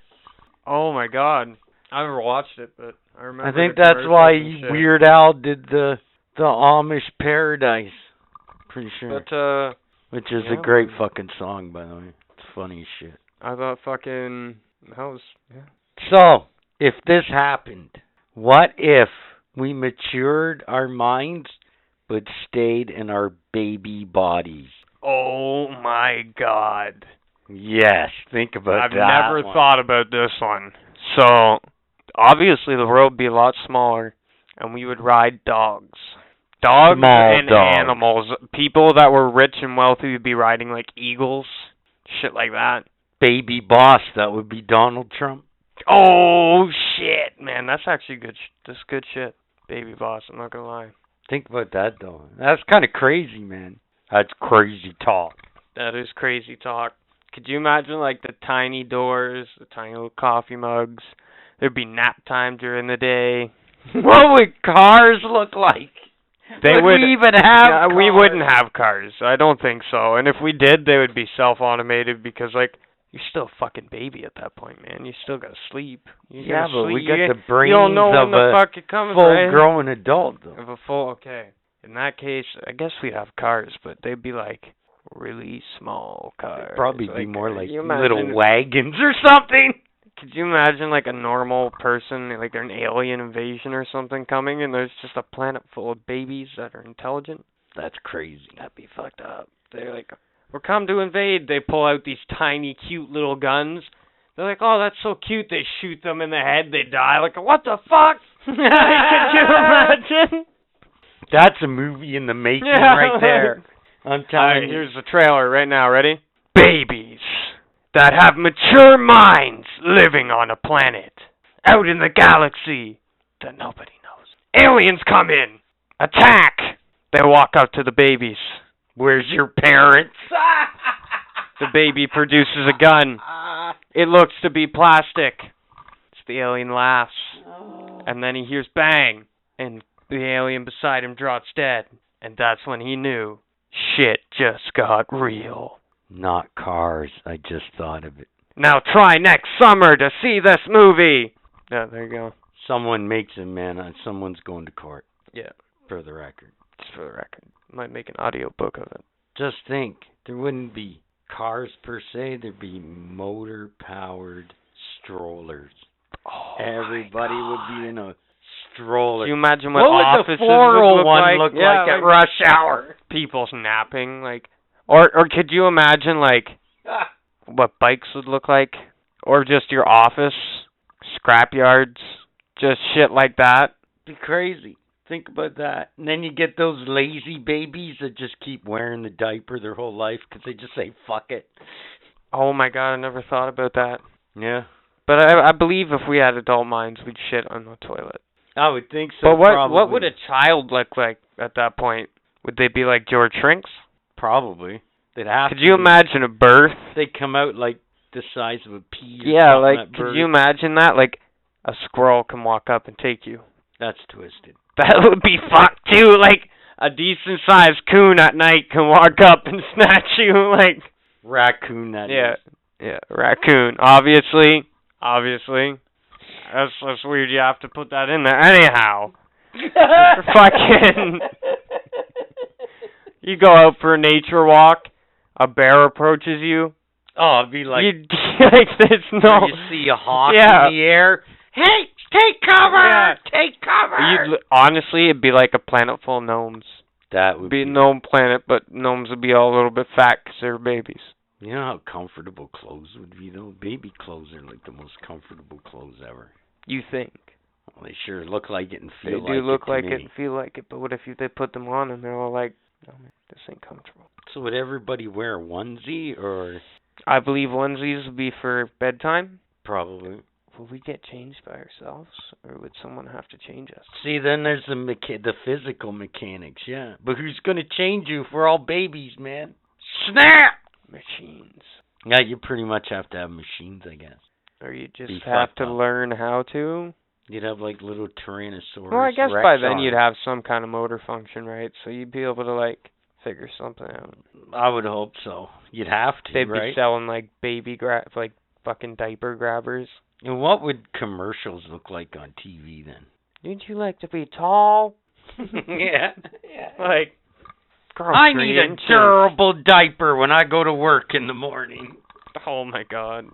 Oh my god. I never watched it, but I remember. I think that's why. Weird Al did the the Amish Paradise. Pretty sure. But uh, Which is yeah, a great man. fucking song, by the way. It's funny as shit. I thought fucking that was yeah. So, if this happened, what if we matured our minds but stayed in our baby bodies? Oh my god. Yes, think about it. I've that. never one. thought about this one. So, obviously the world would be a lot smaller and we would ride dogs. Dogs Small and dogs. animals. People that were rich and wealthy would be riding like eagles, shit like that. baby boss. That would be Donald Trump. Oh shit, man, that's actually good. Sh- that's good shit, baby boss. I'm not gonna lie. Think about that though. That's kind of crazy, man. That's crazy talk. That is crazy talk. Could you imagine like the tiny doors, the tiny little coffee mugs? There'd be nap time during the day. *laughs* what would cars look like? They would, would- we even have? Yeah, we wouldn't have cars. I don't think so. And if we did, they would be self-automated because like you're still a fucking baby at that point, man. You still gotta sleep. You Yeah, gotta but we got the brains you don't know of when the a fuck it comes, right? full-grown adult, though. Of a full okay. In that case, I guess we'd have cars, but they'd be like really small cars. It'd probably be more like little wagons or something. Could you imagine like a normal person, like they're an alien invasion or something coming, and there's just a planet full of babies that are intelligent? That's crazy. That'd be fucked up. They're like, we're come to invade. They pull out these tiny, cute little guns. They're like, oh, that's so cute. They shoot them in the head. They die. Like, what the fuck? *laughs* Could you imagine? That's a movie in the making Yeah, right there. *laughs* I'm telling you. here's the trailer right now. Ready? Babies that have mature minds living on a planet out in the galaxy that nobody knows. Aliens come in, attack. They walk up to the babies. Where's your parents? *laughs* The baby produces a gun. It looks to be plastic. It's the alien laughs. Oh. And then he hears bang. And the alien beside him drops dead. And that's when he knew shit just got real. Not cars. I just thought of it. Now try next summer to see this movie. Yeah, there you go. Someone makes it, man. and Someone's going to court. Yeah. For the record. For the record. Might make an audio book of it. Just think. There wouldn't be cars per se. There'd be motor powered strollers. Oh, Everybody would be in a stroller. Can you imagine what, what would offices the would oh look 401 like? look Yeah, like at rush hour? people snapping, like or or could you imagine like *laughs* what bikes would look like or just your office scrap yards just shit like that be crazy. Think about that. And then you get those lazy babies that just keep wearing the diaper their whole life because they just say fuck it. oh my god i never thought about that Yeah, but i i believe if we had adult minds we'd shit on the toilet I would think so. but what probably. what would a child look like at that point would they be like george shrinks probably? They'd have. could you be. imagine a birth They come out like the size of a pea. yeah like could bird. you imagine that like a squirrel can walk up and take you That's twisted. *laughs* That would be fucked too. Like a decent sized coon at night can walk up and *laughs* snatch you. Like Raccoon. That yeah, is. yeah, raccoon. Obviously, obviously. That's that's weird. You have to put that in there. Anyhow, *laughs* fucking. You go out for a nature walk. A bear approaches you. Oh, it'd be like you like there's no. you see a hawk Yeah. in the air. Hey, take cover! Yeah. Take cover! You'd, honestly, it'd be like a planet full of gnomes. that would be a gnome planet, but gnomes would be all a little bit fat 'cause they're babies. You know how comfortable clothes would be though? Baby clothes are like the most comfortable clothes ever. You think Well, they sure look like it and they feel do like look it to like me. it and feel like it, but what if you, they put them on and they're all like, "No, man, this ain't comfortable." So would everybody wear a onesie or I believe onesies would be for bedtime. probably? Will we get changed by ourselves, or would someone have to change us? See, then there's the mecha- the physical mechanics, yeah. But who's gonna change you we're all babies, man? Snap! Machines. Yeah, you pretty much have to have machines, I guess. Or you just Be have to up. learn how to. You'd have like little Tyrannosaurus. Well, I guess by then you'd have some kind of motor function, right? So you'd be able to like figure something out. I would hope so. You'd have to, They'd right? be selling like baby grab, like fucking diaper grabbers. And what would commercials look like on TV then? Would you like to be tall? *laughs* yeah. yeah. Like, girl, I need a durable diaper when I go to work in the morning. Oh my god.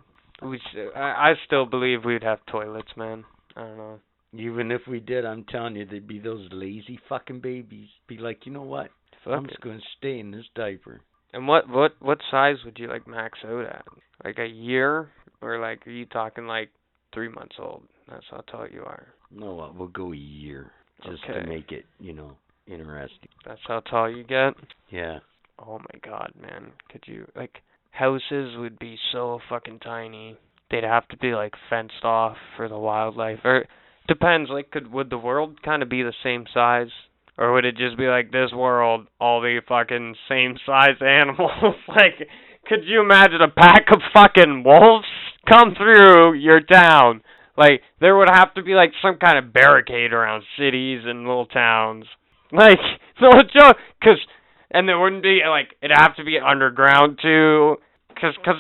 We I, I still believe we'd have toilets, man. I don't know. Even if we did, I'm telling you, there'd be those lazy fucking babies. Be like, you know what? I'm Fuck just gonna stay in this diaper. And what what what size would you like max out at? Like a year, or like are you talking like three months old? That's how tall you are. No, what? We'll go a year just Okay. to make it, you know, interesting. That's how tall you get. Yeah. Oh my god, man. Could you like houses would be so fucking tiny. They'd have to be like fenced off for the wildlife. Or depends, like could would the world kind of be the same size? Or would it just be like this world, all the fucking same size *laughs* animals? like could you imagine a pack of fucking wolves come through your town? Like there would have to be like some kind of barricade around cities and little towns. *laughs* Like no joke, cause and there wouldn't be like it'd have to be underground too, cause cause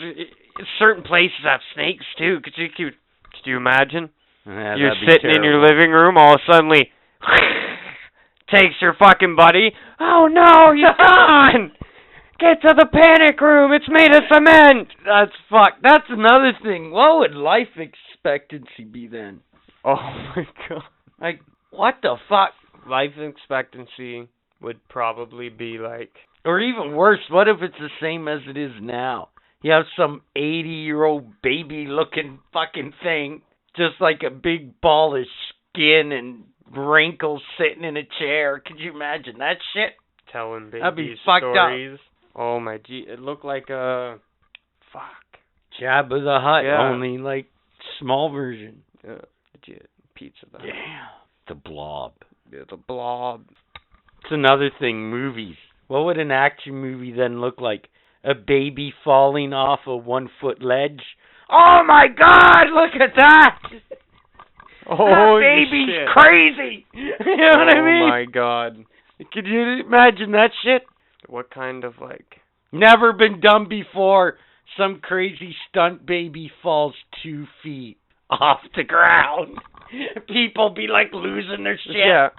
certain places have snakes too. Could you could, could you imagine? Yeah, You're sitting in your living room, all of a suddenly *laughs* takes your fucking buddy. Oh no, he's gone! Get to the panic room. It's made of cement. That's fuck. That's another thing. What would life expectancy be then? Oh my god. Like, what the fuck? Life expectancy would probably be like Or even worse, what if it's the same as it is now? You have some 80 year old baby looking fucking thing, just like a big ball of skin and wrinkles sitting in a chair. Could you imagine that shit? telling baby That'd be fucked up. Oh my gee, it looked like a fuck. Jabba the Hutt, Yeah. only like small version. Yeah, legit pizza. That. Yeah. The blob. Yeah, the blob. It's another thing, movies. What would an action movie then look like? A baby falling off a one foot ledge? Oh my god, look at that! Oh, *laughs* that baby's shit. crazy! *laughs* you know what I oh, mean? oh my god. Could you imagine that shit? What kind of like Never been done before. Some crazy stunt baby falls two feet off the ground. *laughs* People be like losing their shit. Yeah.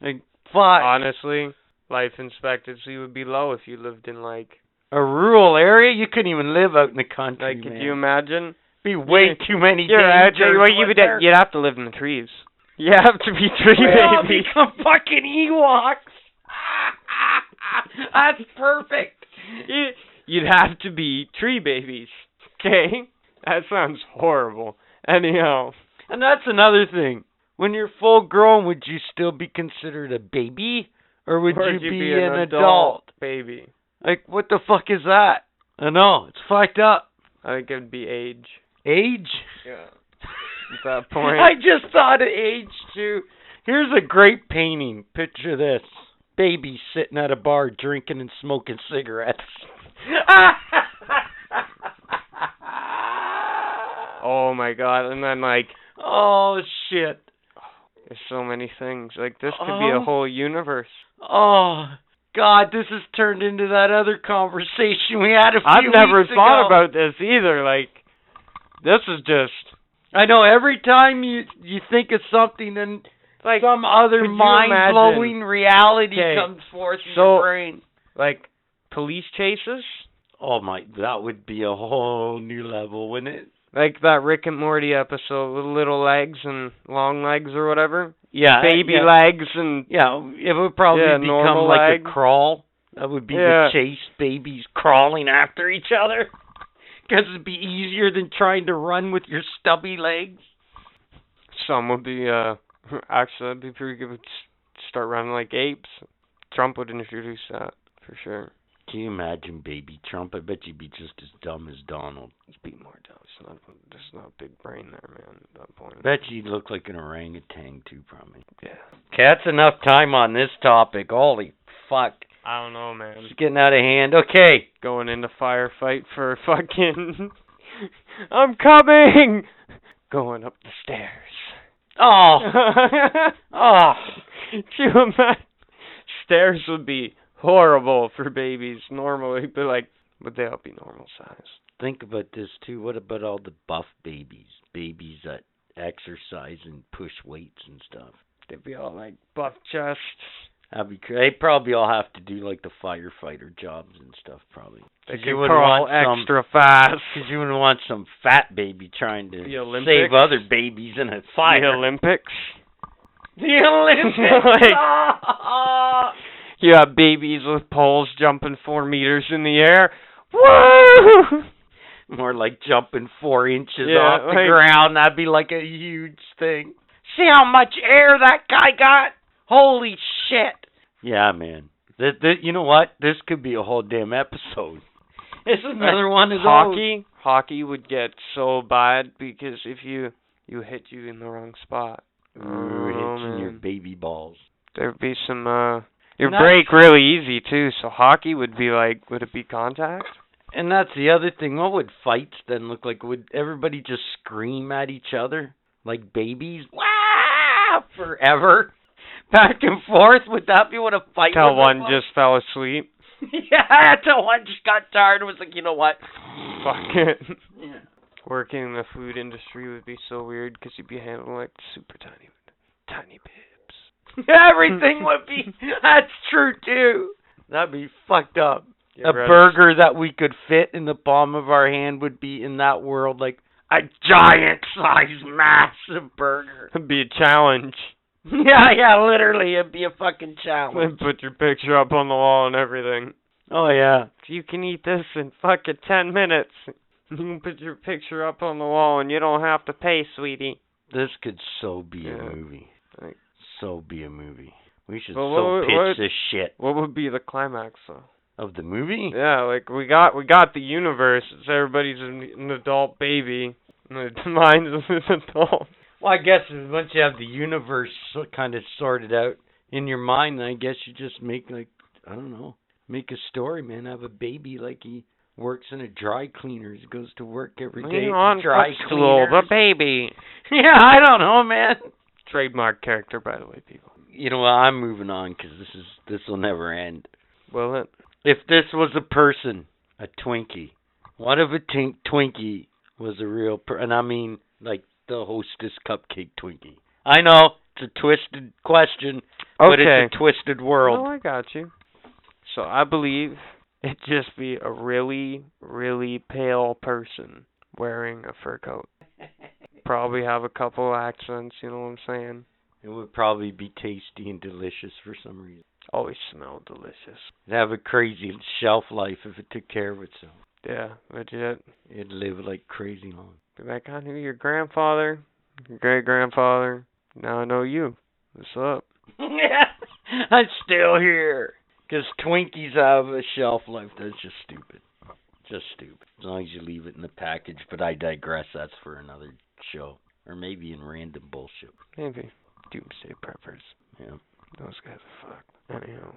Like, fuck. Honestly, life expectancy would be low if you lived in like a rural area, you couldn't even live out in the country. like could you imagine? be way too many You're out dangers. there, well, you would you'd have to live in the trees. You have to be tree We all babies. become fucking Ewoks. *laughs* That's perfect. You- *laughs* You'd have to be tree babies. Okay? That sounds horrible. Anyhow, And that's another thing. When you're full grown, would you still be considered a baby? Or would or you you'd be, an, an adult baby. Like, what the fuck is that? I know, it's fucked up. I think it'd be age. Age? Yeah. *laughs* At that point. I just thought of age, too. Here's a great painting. Picture this. Baby sitting at a bar drinking and smoking cigarettes. *laughs* Oh my god, and then like oh, shit. there's so many things. Like this could be Oh. a whole universe. Oh, God, this has turned into that other conversation we had a few I've never weeks thought ago. about this either. Like this is just I know every time you you think of something and like some other mind blowing reality Okay, comes forth in so- your brain. like police chases. Oh my, that would be a whole new level, wouldn't it? Like that Rick and Morty episode with little legs and long legs or whatever. Yeah, Baby yeah. legs and Yeah, it would probably Yeah, become normal like leg. a crawl. That would be Yeah. the chase babies crawling after each other. *laughs* Because it'd be easier than trying to run with your stubby legs. some would be uh actually that'd be pretty good. Start running like apes. Trump would introduce that for sure. Can you imagine baby Trump? I bet you'd be just as dumb as Donald. He'd be more dumb. There's not there's not a big brain there, man. At that point. bet you'd look like an orangutan too, probably. Yeah. Okay, that's enough time on this topic. Holy fuck. I don't know, man. It's getting out of hand. Okay. Going into firefight for *laughs* fucking. I'm coming. going up the stairs. Oh, *laughs* oh. Do you imagine? Stairs would be horrible for babies normally, but like, would they all be normal size? Think about this too. What about all the buff babies? Babies that exercise and push weights and stuff. They'd be all like buff chests. That'd be cra- they probably all have to do like the firefighter jobs and stuff. Probably. They 'Cause could you wouldn't crawl want some- extra fast. *laughs* Because you wouldn't want some fat baby trying to save other babies in a fire. The *laughs* Olympics. The Olympics. *laughs* Like- You have babies with poles jumping four meters in the air. Woo! More like jumping four inches Yeah, off the like- ground. That'd be like a huge thing. See how much air that guy got? Holy shit! Yeah, man. Th th you know what? This could be a whole damn episode. *laughs* This is another one those. hockey. Hockey would get so bad because if you you hit you in the wrong spot, Ooh, Oh, hitching your baby balls. there'd be some uh. Your break really easy too. So hockey would be like, would it be contact? And that's the other thing. What would fights then look like? Would everybody just scream at each other like babies? Wow! Forever? *laughs* Back and forth? Would that be what a fight Till would one look just fell asleep. like? *laughs* yeah, till one just got tired and was like, you know what? Fuck it. *laughs* Yeah. Working in the food industry would be so weird because you'd be handling like super tiny, tiny bibs. Everything would be. That's true too. That'd be fucked up. You a ever had burger that we could fit in the palm of our hand would be in that world like a giant sized massive burger. It'd be a challenge. *laughs* yeah, yeah, literally it'd be a fucking challenge. *laughs* Put your picture up on the wall and everything. Oh yeah. You can eat this in fucking ten minutes. *laughs* You can put your picture up on the wall and you don't have to pay, sweetie. This could so be Yeah. a movie. Like- So be a movie. We should But so what- pitch what- this shit What would be the climax though? of the movie. Yeah, like we got we got the universe. It's everybody's an, an adult baby. And the mind's an adult. Well, I guess once you have the universe kind of sorted out in your mind, then I guess you just make like I don't know, make a story, man. Have a baby like he works in a dry cleaners, goes to work every day. Lean at on dry footstool, the *laughs* baby. yeah, I don't know, man. Trademark character, by the way, people. You know what? I'm moving on because this is this will never end. Will it? If this was a person, a Twinkie, what if a tink Twinkie was a real per? And I mean like the Hostess cupcake Twinkie. I know it's a twisted question, but Okay. it's a twisted world. Oh, I got you. So I believe it'd just be a really, really pale person wearing a fur coat. *laughs* Probably have a couple accents, you know what I'm saying? It would probably be tasty and delicious for some reason. Always smell delicious. It'd have a crazy shelf life if it took care of itself. Yeah, legit. It'd live like crazy long. Be like, I knew your grandfather, your great grandfather. Now I know you. What's up? Yeah, *laughs* I'm still here. Because Twinkies have a shelf life. That's just stupid. Just stupid. As long as you leave it in the package. But I digress. That's for another show. Or maybe in random bullshit. Maybe. Doomsday preppers. Yeah. Those guys are fucked. Anyhow.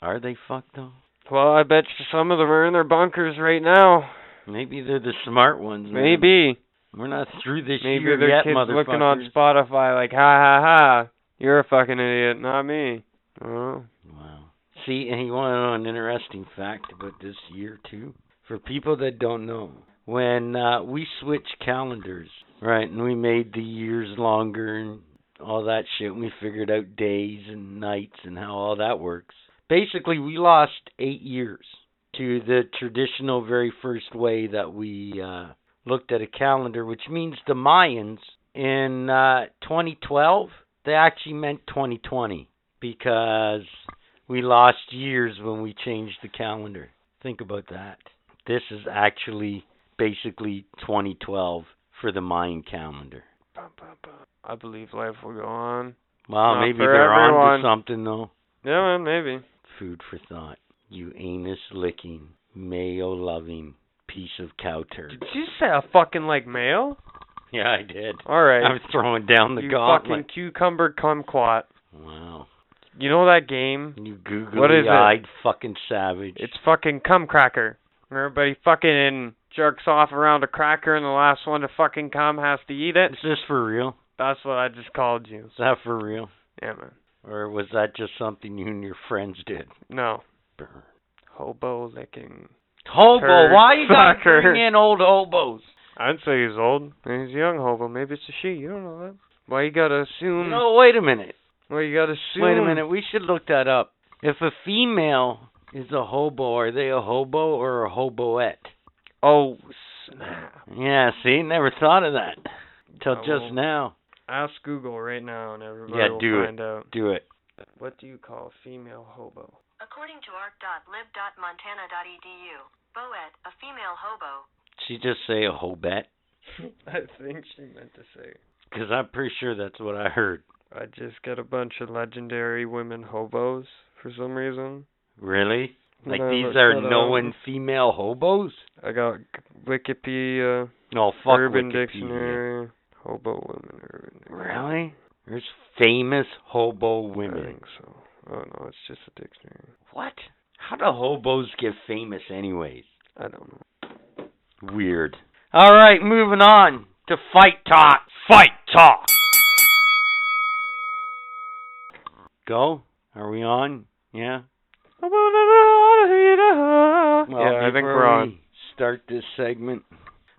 Are they fucked though? Well, I bet you some of them are in their bunkers right now. Maybe they're the smart ones. man. Maybe. We're not through this Maybe year their yet, kids looking on Spotify like, ha ha ha, you're a fucking idiot, not me. Oh. Wow. See, and he wanted to know an interesting fact about this year too. For people that don't know, when uh, we switched calendars, right, and we made the years longer and all that shit, and we figured out days and nights and how all that works. Basically, we lost eight years to the traditional, very first way that we uh, looked at a calendar, which means the Mayans in uh, 2012 they actually meant 2020 because we lost years when we changed the calendar. Think about that. This is actually basically 2012 for the Mayan calendar. I believe life will go on. Well, Not maybe they're on to something though. Yeah, man, maybe. Food for thought. You anus licking, mayo loving piece of cow turd. Did you say I fucking like mayo? Yeah, I did. Alright. I was throwing down the you gauntlet. fucking cucumber kumquat. Wow. You know that game? You What is it? googly eyed fucking savage. It's fucking cum cracker. Everybody fucking in jerks off around a cracker and the last one to fucking come has to eat it. Is this for real? That's what I just called you. Is that for real? Yeah, man. Or was that just something you and your friends did? No. Burn. Hobo licking. Hobo, Turd why you gotta bring in old hobos? I'd say he's old. He's a young hobo. Maybe it's a she. You don't know that. Why you gotta assume? No, wait a minute. Why you gotta assume? Wait a minute. We should look that up. If a female is a hobo, are they a hobo or a hoboette? Oh, snap. Yeah, see, never thought of that till just now. Ask Google right now and everybody Yeah, will do it. find out. Do it. What do you call a female hobo? According to arc.lib.montana.edu, Boet, a female hobo, She just say a hobette? *laughs* I think she meant to say. Because I'm pretty sure that's what I heard. I just got a bunch of legendary women hobos for some reason. Really? Like When I these are that up, known female hobos? I got Wikipedia, No, fuck Urban Wikipedia. Dictionary, hobo women. Really? There's famous hobo women. I think so. Oh no, it's just a dictionary. What? How do hobos get famous anyways? I don't know. Weird. All right, moving on to fight talk. Fight talk. Go. Are we on? Yeah. yeah, Well, I think we're on. Start this segment.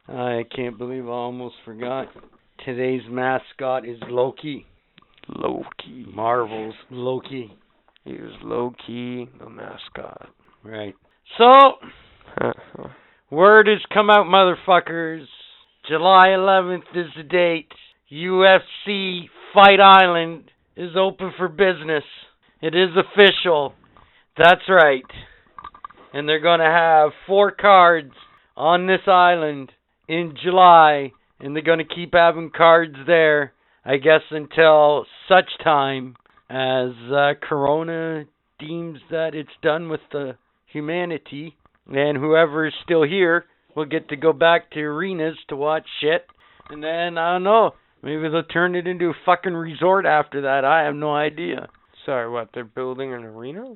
I can't believe I almost forgot. Today's mascot is Loki. Loki. Marvel's Loki. He was low key the mascot. Right. So, *laughs* word has come out, motherfuckers. July 11th is the date. UFC Fight Island is open for business. It is official. That's right. And they're going to have four cards on this island in July. And they're going to keep having cards there, I guess, until such time as uh, Corona deems that it's done with the humanity. And whoever is still here will get to go back to arenas to watch shit. And then, I don't know, maybe they'll turn it into a fucking resort after that. I have no idea. Sorry, what? They're building an arena?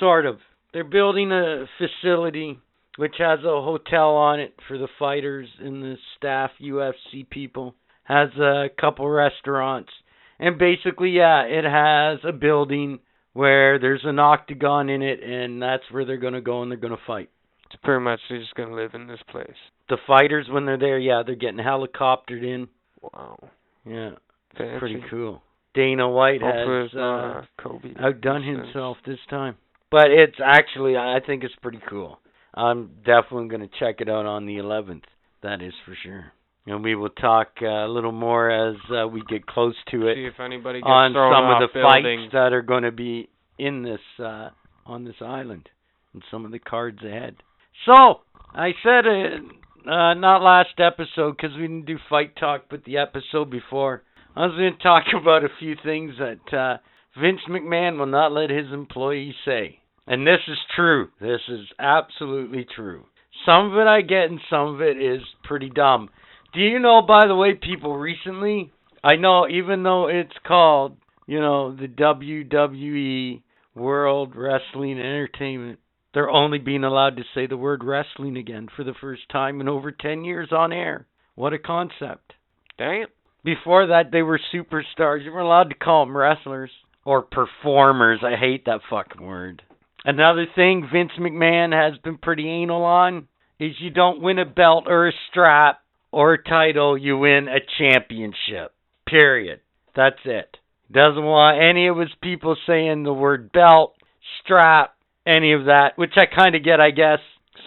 Sort of. They're building a facility which has a hotel on it for the fighters and the staff, UFC people. Has a couple restaurants. And basically, yeah, it has a building where there's an octagon in it, and that's where they're going to go and they're going to fight. It's pretty much they're just gonna live in this place. The fighters, when they're there, yeah, they're getting helicoptered in. Wow. Yeah, Fancy. pretty cool. Dana White Hopefully has uh, Kobe. outdone himself this time. But it's actually, I think it's pretty cool. I'm definitely going to check it out on the 11th. That is for sure. And we will talk uh, a little more as uh, we get close to it See if anybody gets on some of the buildings. fights that are going to be in this uh, on this island and some of the cards ahead. So I said it uh, not last episode because we didn't do fight talk, but the episode before. I was going *laughs* to talk about a few things that uh, Vince McMahon will not let his employees say, and this is true. This is absolutely true. Some of it I get, and some of it is pretty dumb. Do you know, by the way, people recently? I know, even though it's called, you know, the WWE World Wrestling Entertainment, they're only being allowed to say the word wrestling again for the first time in over 10 years on air. What a concept. Damn. Before that, they were superstars. You were allowed to call them wrestlers or performers. I hate that fucking word. Another thing Vince McMahon has been pretty anal on is you don't win a belt or a strap or a title, you win a championship. Period. That's it. Doesn't want any of his people saying the word belt, strap, any of that, which I kind of get, I guess,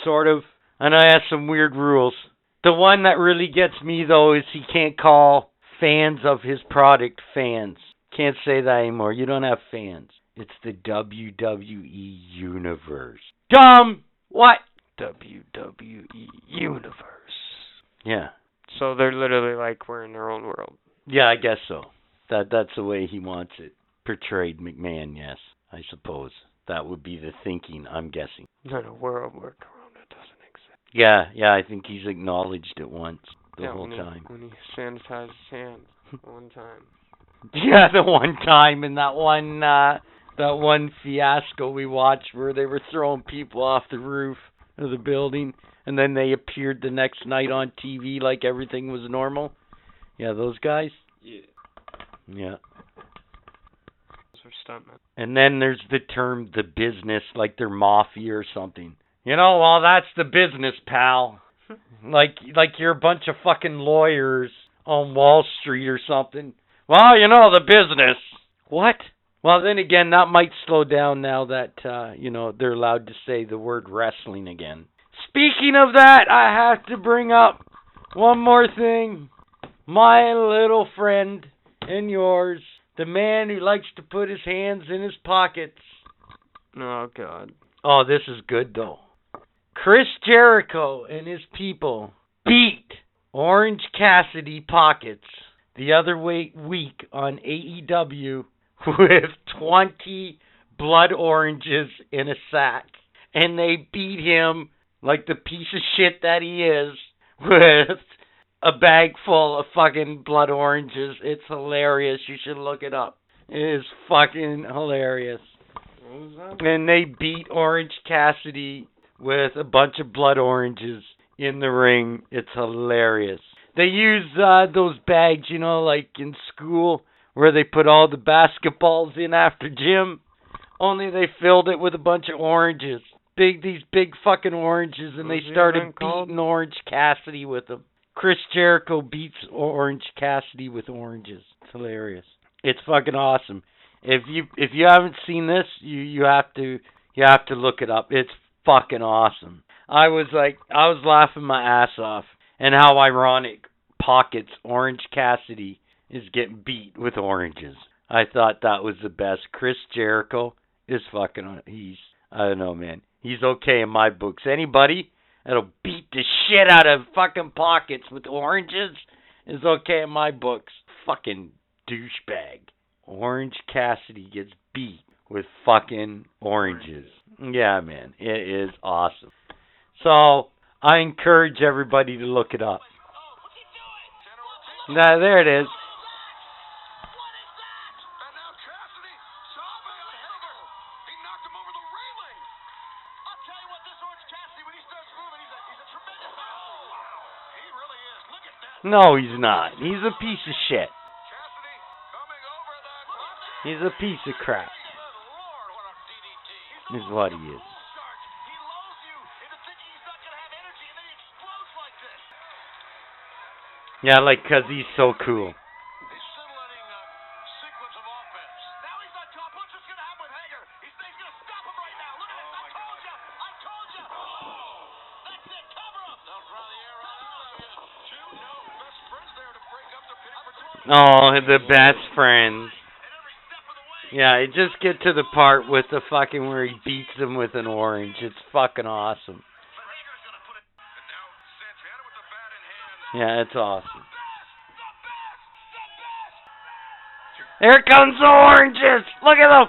sort of. And I have some weird rules. The one that really gets me, though, is he can't call fans of his product fans. Can't say that anymore. You don't have fans. It's the WWE Universe. Dumb! What? WWE Universe. Yeah. So they're literally like we're in their own world. Yeah, I guess so. That that's the way he wants it portrayed. McMahon, yes, I suppose that would be the thinking. I'm guessing. Not a world where Corona doesn't exist. Yeah, yeah, I think he's acknowledged it once the yeah, whole when time. He, when he sanitized his hands *laughs* one time. Yeah, the one time in that one uh that one fiasco we watched where they were throwing people off the roof of the building. and then they appeared the next night on TV like everything was normal. Yeah, those guys. Yeah. Yeah. Those are stuntmen. And then there's the term the business, like they're mafia or something. You know, well that's the business, pal. *laughs* like like you're a bunch of fucking lawyers on Wall Street or something. Well, you know the business. What? Well, then again, that might slow down now that uh, you know they're allowed to say the word wrestling again. Speaking of that, I have to bring up one more thing. My little friend and yours, the man who likes to put his hands in his pockets. Oh God. Oh, this is good though. Chris Jericho and his people beat Orange Cassidy pockets the other week on AEW *laughs* with 20 blood oranges in a sack. And they beat him like the piece of shit that he is *laughs* with a bag full of fucking blood oranges. It's hilarious. You should look it up. It is fucking hilarious. And they beat Orange Cassidy with a bunch of blood oranges in the ring. It's hilarious. They use uh, those bags, you know, like in school where they put all the basketballs in after gym. Only they filled it with a bunch of oranges. Big these big fucking oranges and they started beating Orange Cassidy with them. Chris Jericho beats Orange Cassidy with oranges. It's hilarious. It's fucking awesome. If you if you haven't seen this, you you have to you have to look it up. It's fucking awesome. I was like I was laughing my ass off and how ironic pockets Orange Cassidy is getting beat with oranges. I thought that was the best. Chris Jericho is fucking he's I don't know man. He's okay in my books. Anybody that'll beat the shit out of fucking pockets with oranges is okay in my books. Fucking douchebag. Orange Cassidy gets beat with fucking oranges. Yeah, man, it is awesome. So I encourage everybody to look it up. Now there it is. No, he's not. He's a piece of shit. He's a piece of crap. Is what he is. Yeah, like 'cause he's so cool. Oh, the best friends. Yeah, it just get to the part with the fucking where he beats him with an orange. It's fucking awesome. Yeah, it's awesome. The best. The best. Here comes the oranges. Look at them.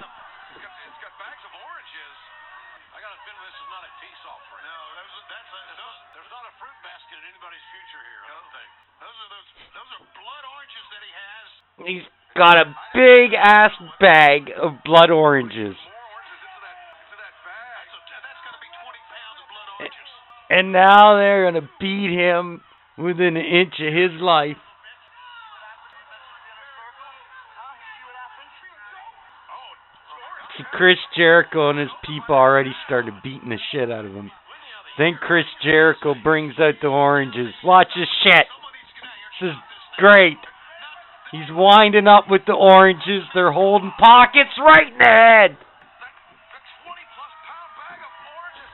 Got a big ass bag of blood oranges. More oranges into that into that bag. That's, a, that's got to be 20 pounds of blood oranges. And now they're gonna beat him within an inch of his life. Chris Jericho and his people already started beating the shit out of him. Then Chris Jericho brings out the oranges. Watch this shit. This is great. He's winding up with the oranges. They're holding pockets right in the head. the 20 plus pound bag of oranges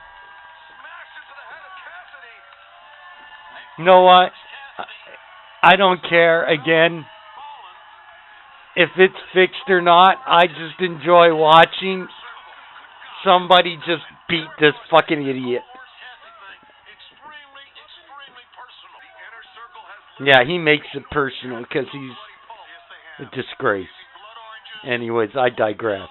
smashed into the head of Cassidy. You know what? I- don't care. Again, if it's fixed or not, I just enjoy watching somebody just beat this fucking idiot. Yeah, he makes it personal because he's a disgrace. Anyways, I digress.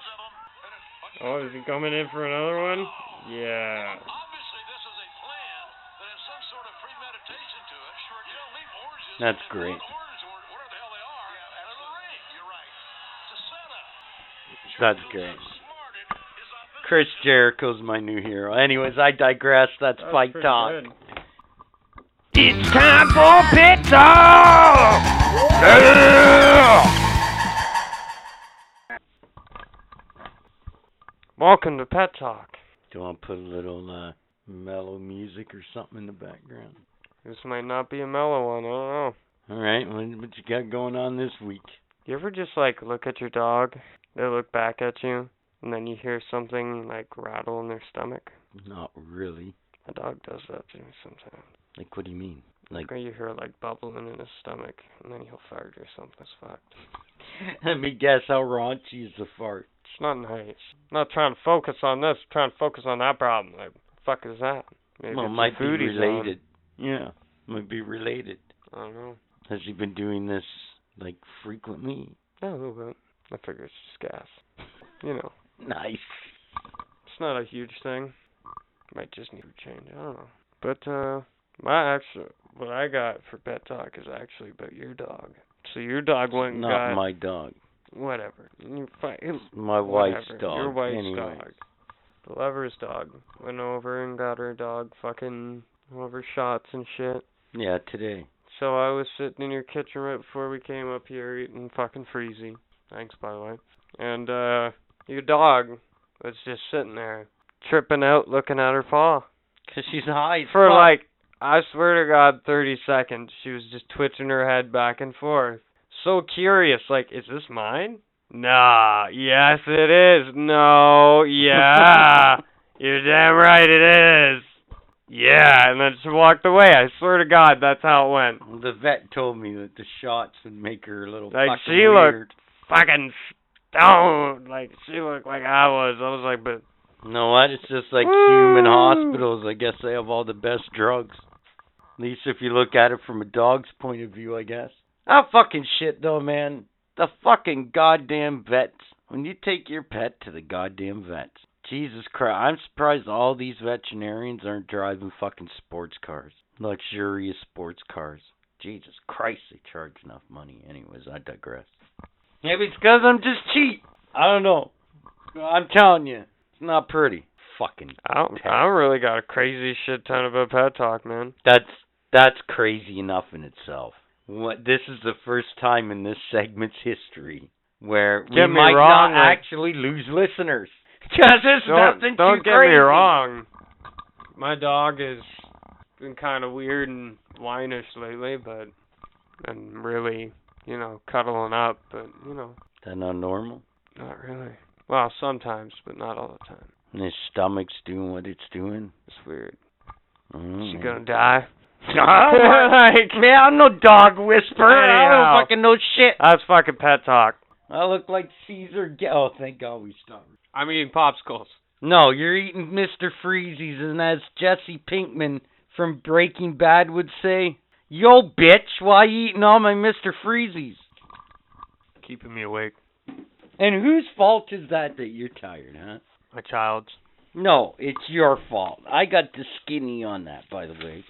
Oh, is he coming in for another one? Yeah. Obviously, this is a plan that has some sort of premeditation to it. Sure, you don't leave oranges. That's great. blood orange or whatever the hell they are out of the ring. You're right. It's a setup. That's great. outsmarted his offensive Chris Jericho's my new hero. Anyways, I digress. That's, That's fight talk. good. It's time for Pet Talk! Welcome to Pet Talk. Do you want to put a little uh, mellow music or something in the background? This might not be a mellow one, I don't know. All right, what, what you got going on this week? You ever just like look at your dog, they look back at you, and then you hear something like rattle in their stomach? Not really. My dog does that to me sometimes. Like, what do you mean? Like, Or you hear like bubbling in his stomach, and then he'll fart or something. It's fucked. *laughs* let me guess how raunchy is the fart. It's not nice. I'm not trying to focus on this. Trying to focus on that problem. Like, fuck is that? Maybe well, it might be he's on. related. Yeah, might be related. I don't know. Has he been doing this like frequently? Yeah, a little bit. I figure it's just gas. You know, *laughs* Nice. it's not a huge thing. Might just need to change. I don't know. But uh, my actual what I got for pet talk is actually about your dog. So your dog went Not got my dog. Whatever. You fi- My wife's whatever. dog. Your wife's anyway. dog. The lover's dog went over and got her dog fucking over shots and shit. Yeah, today. So I was sitting in your kitchen right before we came up here eating fucking freezy. Thanks, by the way. And uh your dog was just sitting there, tripping out, looking at her paw. Cause she's high For fuck. like, I swear to God, 30 seconds, she was just twitching her head back and forth. So curious, like, is this mine? Nah, yes it is. No, yeah. *laughs* You're damn right it is. Yeah, and then she walked away. I swear to God, that's how it went. The vet told me that the shots would make her a little Like, she looked- weird. Fucking stoned. Like, she looked like I was. I was like, but You know what? It's just like human hospitals. I guess they have all the best drugs. At least if you look at it from a dog's point of view, I guess. Ah, fucking shit though, man. The fucking goddamn vets. When you take your pet to the goddamn vets. Jesus Christ. I'm surprised all these veterinarians aren't driving fucking sports cars. Luxurious sports cars. Jesus Christ, they charge enough money. Anyways, I digress. Maybe it's because I'm just cheap. I don't know. I'm telling you. It's not pretty. Fucking. I don't, I don't really got a crazy shit ton about pet talk, man. That's that's crazy enough in itself. What this is the first time in this segment's history where we Get me might wrong, not like- actually lose listeners. *laughs* Because it's Don't, nothing don't too get crazy. me wrong. My dog has been kind of weird and whinish lately, but and really, you know, cuddling up, but you know, That not normal. not really. Well, sometimes, but not all the time. And his stomach's doing what it's doing. It's weird. Mm, She man. gonna die? *laughs* Like, man, I'm no dog whisperer. I don't fucking know shit. that's fucking pet talk. I look like Cesar. Ge- oh, thank God we stopped. I'm eating popsicles. No, you're eating Mr. Freezy's, and as Jesse Pinkman from Breaking Bad would say, Yo, bitch, why you eating all my Mr. Freezy's? Keeping me awake. And whose fault is that that you're tired, huh? My child's. No, it's your fault. I got the skinny on that, by the way.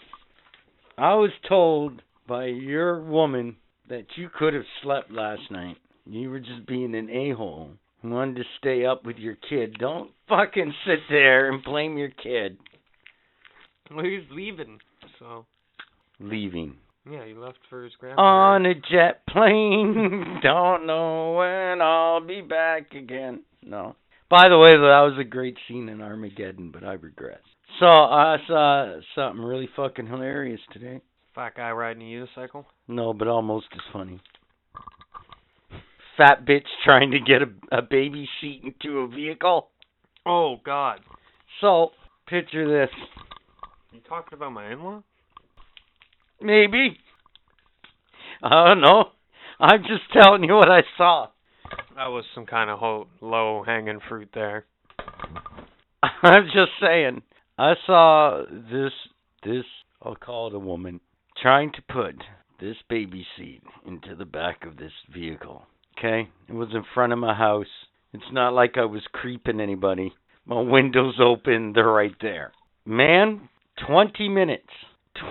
I was told by your woman that you could have slept last night. You were just being an a-hole. Wanted to stay up with your kid. Don't fucking sit there and blame your kid. Well, he's leaving, so Leaving. yeah, he left for his grandparents. On a jet plane. *laughs* Don't know when I'll be back again. No. By the way, that was a great scene in Armageddon, but I regress. So uh, I saw something really fucking hilarious today. Fat guy riding a unicycle. No, but almost as funny. Fat bitch trying to get a, a baby seat into a vehicle. Oh God. So picture this. You talking about my in-law? Maybe. I don't know. I'm just telling you what I saw. That was some kind of ho- low-hanging fruit there. *laughs* I'm just saying. I saw this this I'll call it a woman trying to put this baby seat into the back of this vehicle. Okay? It was in front of my house. It's not like I was creeping anybody. My window's open, they're right there. Man, 20 minutes.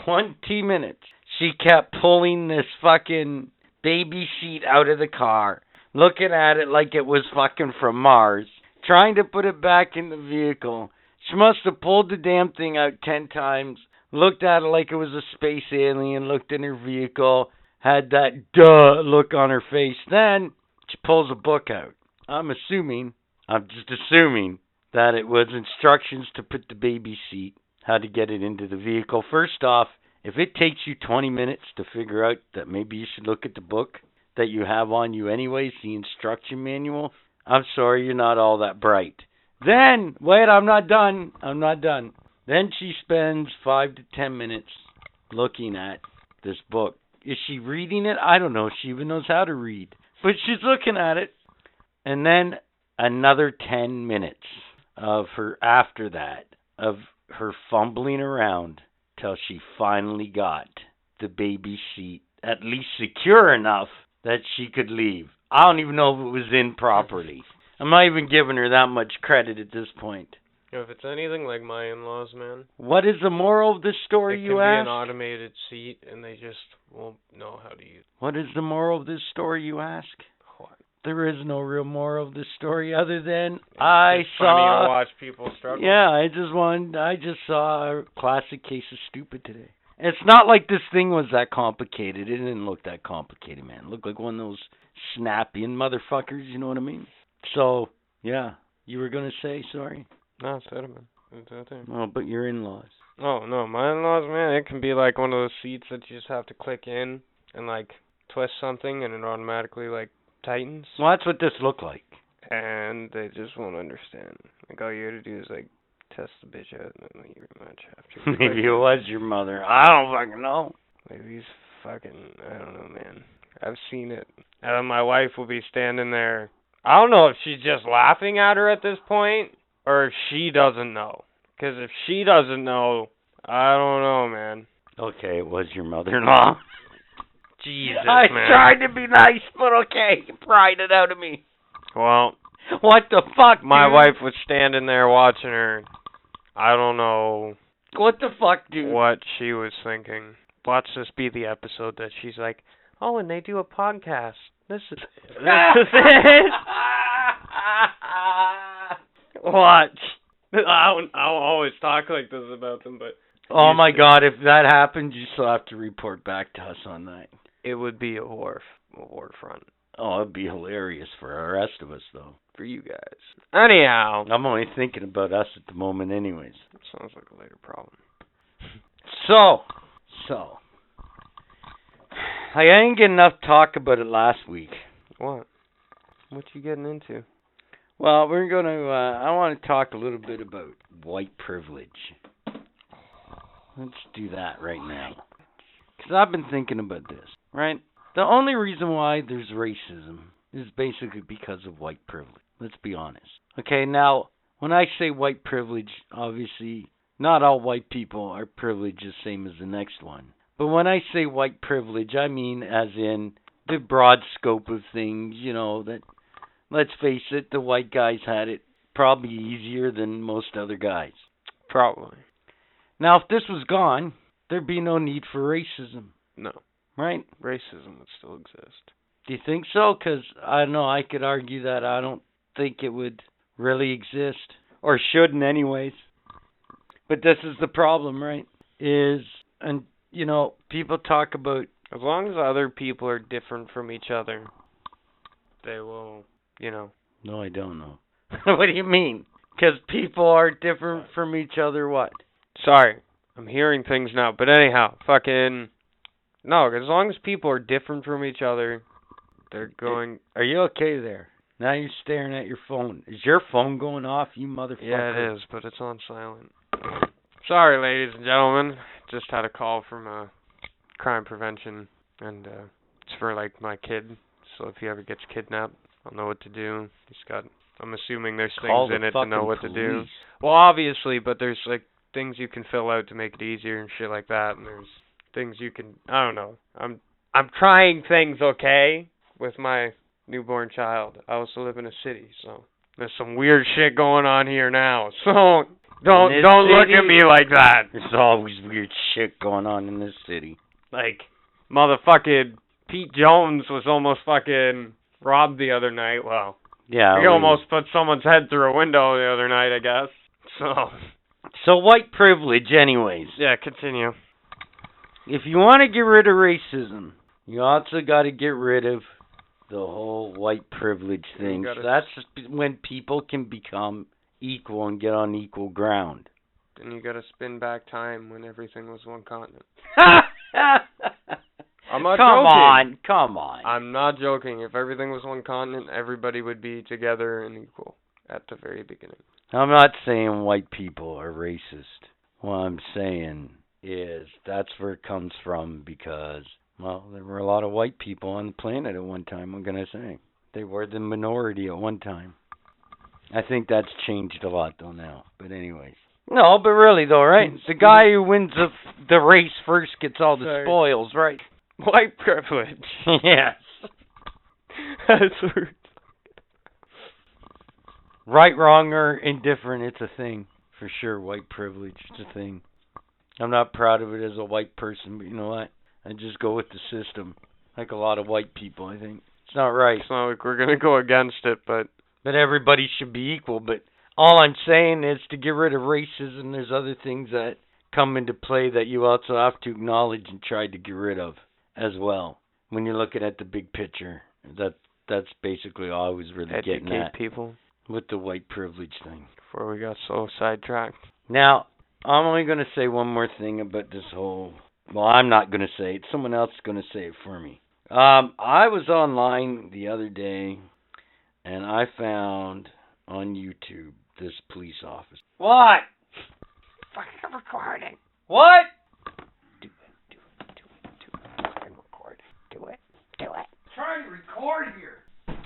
20 minutes. She kept pulling this fucking baby seat out of the car, looking at it like it was fucking from Mars, trying to put it back in the vehicle. She must have pulled the damn thing out 10 times, looked at it like it was a space alien, looked in her vehicle, had that duh look on her face. Then she pulls a book out. I'm assuming, I'm just assuming that it was instructions to put the baby seat, how to get it into the vehicle. First off, if it takes you 20 minutes to figure out that maybe you should look at the book that you have on you anyways, the instruction manual, I'm sorry you're not all that bright. Then, wait, I'm not done. I'm not done. Then she spends 5 to 10 minutes looking at this book. Is she reading it? I don't know she even knows how to read. But she's looking at it. And then another 10 minutes of her after that of her fumbling around till she finally got the baby seat at least secure enough that she could leave. I don't even know if it was in properly. I'm not even giving her that much credit at this point. If it's anything like my in-laws, man, What is the moral of this story, you ask. it can be ask? an automated seat, and they just won't know how to use What is the moral of this story, you ask? what. There is no real moral of this story other than It's I just funny saw. to watch people struggle. Yeah, I just wanted. I just saw a classic case of stupid today. It's not like this thing was that complicated. It didn't look that complicated, man. It looked like one of those snapping motherfuckers. You know what I mean? So yeah, you were gonna say sorry. No, man. It's. Oh, but your in-laws. Oh no, my in-laws, man, it can be like one of those seats that you just have to click in and like twist something, and it automatically like tightens. Well, that's what this looked like. And they just won't understand. Like all you got to do is like test the bitch out, and then you pretty much have to. *laughs* Maybe it was your mother. I don't fucking know. Maybe he's fucking. I don't know, man. I've seen it. And my wife will be standing there. I don't know if she's just laughing at her at this point, or if she doesn't know. Because if she doesn't know, I don't know, man. Okay, it was your mother-in-law. *laughs* Jesus, I man. tried to be nice, but okay, you pried it out of me. Well, What the fuck, my dude? wife was standing there watching her. I don't know What the fuck, dude? what she was thinking. Watch this be the episode that she's like, "Oh, and they do a podcast. This is this is it." Watch. I don't, I'll always talk like this about them, but oh my to. god, if that happens, you still have to report back to us on that. it would be a war, a war front Oh, it'd be hilarious for the rest of us, though. for you guys. Anyhow, I'm only thinking about us at the moment, anyways. sounds like a later problem. So, so. I didn't get enough talk about it last week. What? What you getting into? Well, we're going to, uh, I want to talk a little bit about white privilege. Let's do that right now. Because I've been thinking about this, right? The only reason why there's racism is basically because of white privilege. Let's be honest. Okay, now, when I say white privilege, obviously, not all white people are privileged the same as the next one. But when I say white privilege, I mean as in the broad scope of things, you know, that let's face it, the white guys had it probably easier than most other guys. Probably. Now, if this was gone, there'd be no need for racism, No. right? Racism would still exist. Do you think so? Because I don't know, I could argue that I don't think it would really exist, or shouldn't, anyways. But this is the problem, right? Is, and, you know, people talk about As long as other people are different from each other, they will, you know. No, I don't know. *laughs* what do you mean? Because people are different from each other. What? Sorry, I'm hearing things now. But anyhow, fucking. No, as long as people are different from each other, they're going. Are you okay there? Now you're staring at your phone. Is your phone going off, you motherfucker? Yeah, it is, but it's on silent. Sorry, ladies and gentlemen. Just had a call from uh, crime prevention, and uh, it's for like my kid. So if he ever gets kidnapped, I'll know what to do. He's got. I'm assuming there's Call things in it to know what to do. Well, obviously, but there's like things you can fill out to make it easier and shit like that, and there's things you can. I don't know. I'm I'm trying things okay with my newborn child. I also live in a city, so there's some weird shit going on here now. *laughs* So don't don't look at me like that. There's always weird shit going on in this city. Like motherfucking Pete Jones was almost fucking robbed the other night. Well, Yeah. he we- almost put someone's head through a window the other night, I guess. So So white privilege, anyways. Yeah, continue. If you want to get rid of racism, you also got to get rid of the whole white privilege thing. So that's when people can become equal and get on equal ground. Then you gotta spin back time when everything was one continent. *laughs* I'm not come joking. on, come on. I'm not joking. If everything was one continent, everybody would be together and equal at the very beginning. I'm not saying white people are racist. What I'm saying is that's where it comes from because, well, there were a lot of white people on the planet at one time, I'm going to say. They were the minority at one time. I think that's changed a lot, though, now. But, anyways. No, but really, though, right? Mm-hmm. The guy who wins the, the race first gets all the Sorry. spoils, right? White privilege. *laughs* yes. *laughs* That's weird. Right, wrong, or indifferent, it's a thing. For sure, white privilege, it's a thing. I'm not proud of it as a white person, but you know what? I just go with the system. Like a lot of white people, I think. It's not right. It's not like we're gonna go against it, but But everybody should be equal. But all I'm saying is to get rid of racism, there's other things that come into play that you also have to acknowledge and try to get rid of as well. When you're looking at the big picture. That that's basically all I was really getting educate at people with the white privilege thing. before we got so sidetracked. Now, I'm only going to say one more thing about this whole. Well, I'm not going to say it. Someone else is going to say it for me. Um, I was online the other day, and I found on YouTube this police officer. What? Fucking recording. What? Do it. Do it. Do it. Do it. Fucking record. Do it. Do it. Trying to record here.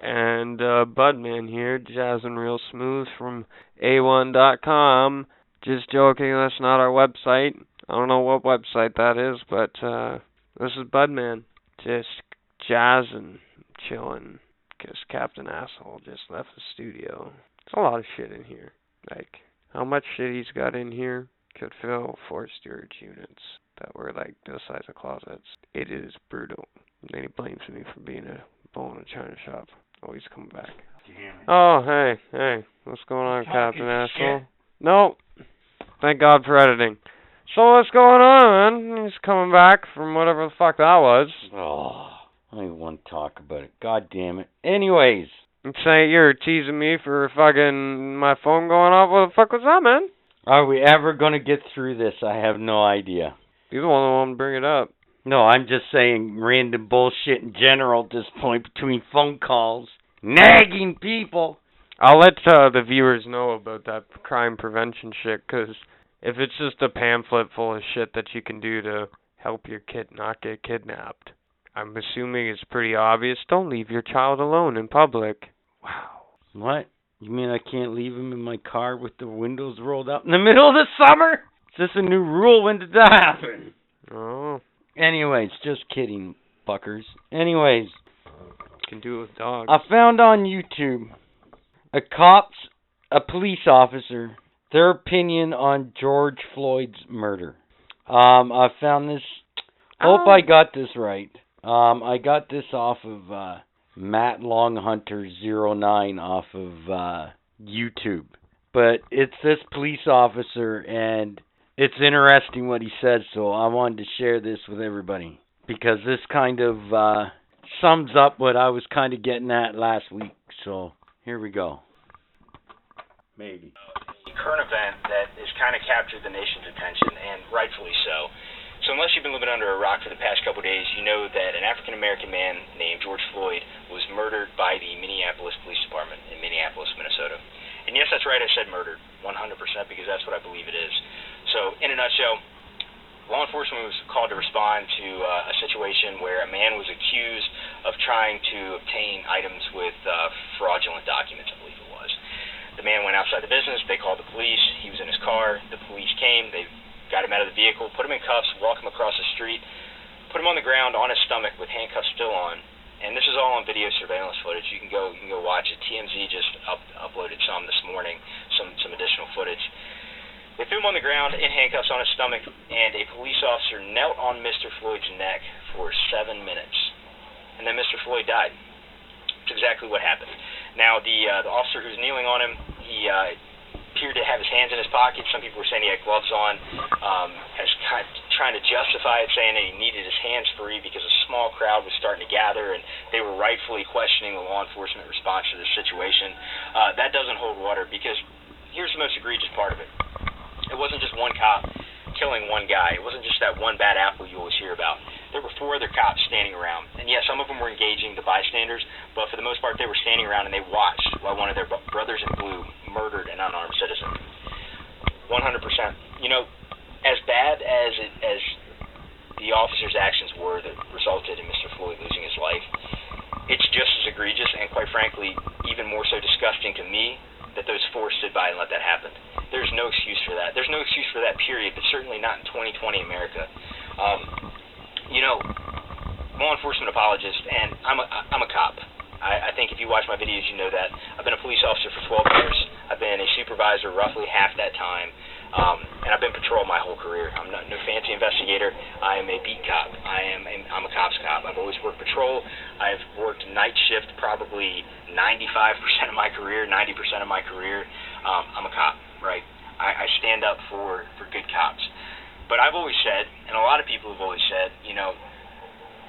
And uh Budman here, jazzing real smooth from A1.com. Just joking, that's not our website. I don't know what website that is, but uh this is Budman. Just jazzing, chilling, 'cause Captain Asshole just left the studio. There's a lot of shit in here. Like, how much shit he's got in here could fill four storage units that were like the size of closets. It is brutal. And then he blames me for being a bull in a china shop. Oh, he's coming back. Oh, hey, hey. What's going on, Captain shit. Asshole? No. Thank God for editing. So what's going on, man? He's coming back from whatever the fuck that was. Oh, I don't even want to talk about it. God damn it. Anyways, And say you're teasing me for fucking my phone going off. What the fuck was that, man? are we ever going to get through this? I have no idea. You're the only one to bring it up. No, I'm just saying random bullshit in general at this point between phone calls, nagging people. I'll let uh, the viewers know about that crime prevention shit, 'cause if it's just a pamphlet full of shit that you can do to help your kid not get kidnapped, I'm assuming it's pretty obvious. Don't leave your child alone in public. Wow. What? You mean I can't leave him in my car with the windows rolled up in the middle of the summer? Is this a new rule? When did that happen? Oh, Anyways, just kidding, fuckers. Anyways, can do it with dogs. I found on YouTube a cop's, a police officer, their opinion on George Floyd's murder. Um, I found this. Hope Oh. I got this right. Um, I got this off of uh, Matt Longhunter 09 off of uh, YouTube. But it's this police officer, and it's interesting what he said. So I wanted to share this with everybody because this kind of uh, sums up what I was kind of getting at last week. So here we go. Maybe. The current event that has kind of captured the nation's attention, and rightfully so. So, unless you've been living under a rock for the past couple days, you know that an African American man named George Floyd was murdered by the Minneapolis Police Department in Minneapolis, Minnesota. And yes, that's right, I said murdered 100% because that's what I believe it is. So, in a nutshell, law enforcement was called to respond to uh, a situation where a man was accused of trying to obtain items with uh, fraudulent documents, I believe it was. The man went outside the business. They called the police. He was in his car. The police came. They got him out of the vehicle, put him in cuffs, walk him across the street, put him on the ground on his stomach with handcuffs still on. And this is all on video surveillance footage. You can go you can go watch it. TMZ just up, uploaded some this morning, some some additional footage. They threw him on the ground in handcuffs on his stomach, and a police officer knelt on Mr. Floyd's neck for seven minutes, and then Mr. Floyd died. That's exactly what happened. Now, the uh, the officer who's kneeling on him, he uh, appeared to have his hands in his pockets. Some people were saying he had gloves on, um, as kind of trying to justify it, saying that he needed his hands free because a small crowd was starting to gather, and they were rightfully questioning the law enforcement response to this situation. Uh, that doesn't hold water because here's the most egregious part of it. It wasn't just one cop killing one guy. It wasn't just that one bad apple you always hear about. There were four other cops standing around, and yeah, some of them were engaging the bystanders, but for the most part, they were standing around and they watched while one of their brothers in blue murdered an unarmed citizen. 100%. You know, as bad as it, as the officer's actions were that resulted in Mr. Floyd losing his life, it's just as egregious and, quite frankly, even more so disgusting to me that those four stood by and let that happen. There's no excuse for that. There's no excuse for that, period, but certainly not in 2020 America. Um, you know, law enforcement apologist, and I'm a, I'm a cop. I, I think if you watch my videos, you know that. I've been a police officer for 12 years. I've been a supervisor roughly half that time. Um, and I've been patrol my whole career. I'm not no fancy investigator. I am a beat cop. I am a, I'm a cop's cop. I've always worked patrol. I've worked night shift probably 95% of my career, 90% of my career. Um, I'm a cop, right? I, I stand up for for good cops. But I've always said, and a lot of people have always said, you know,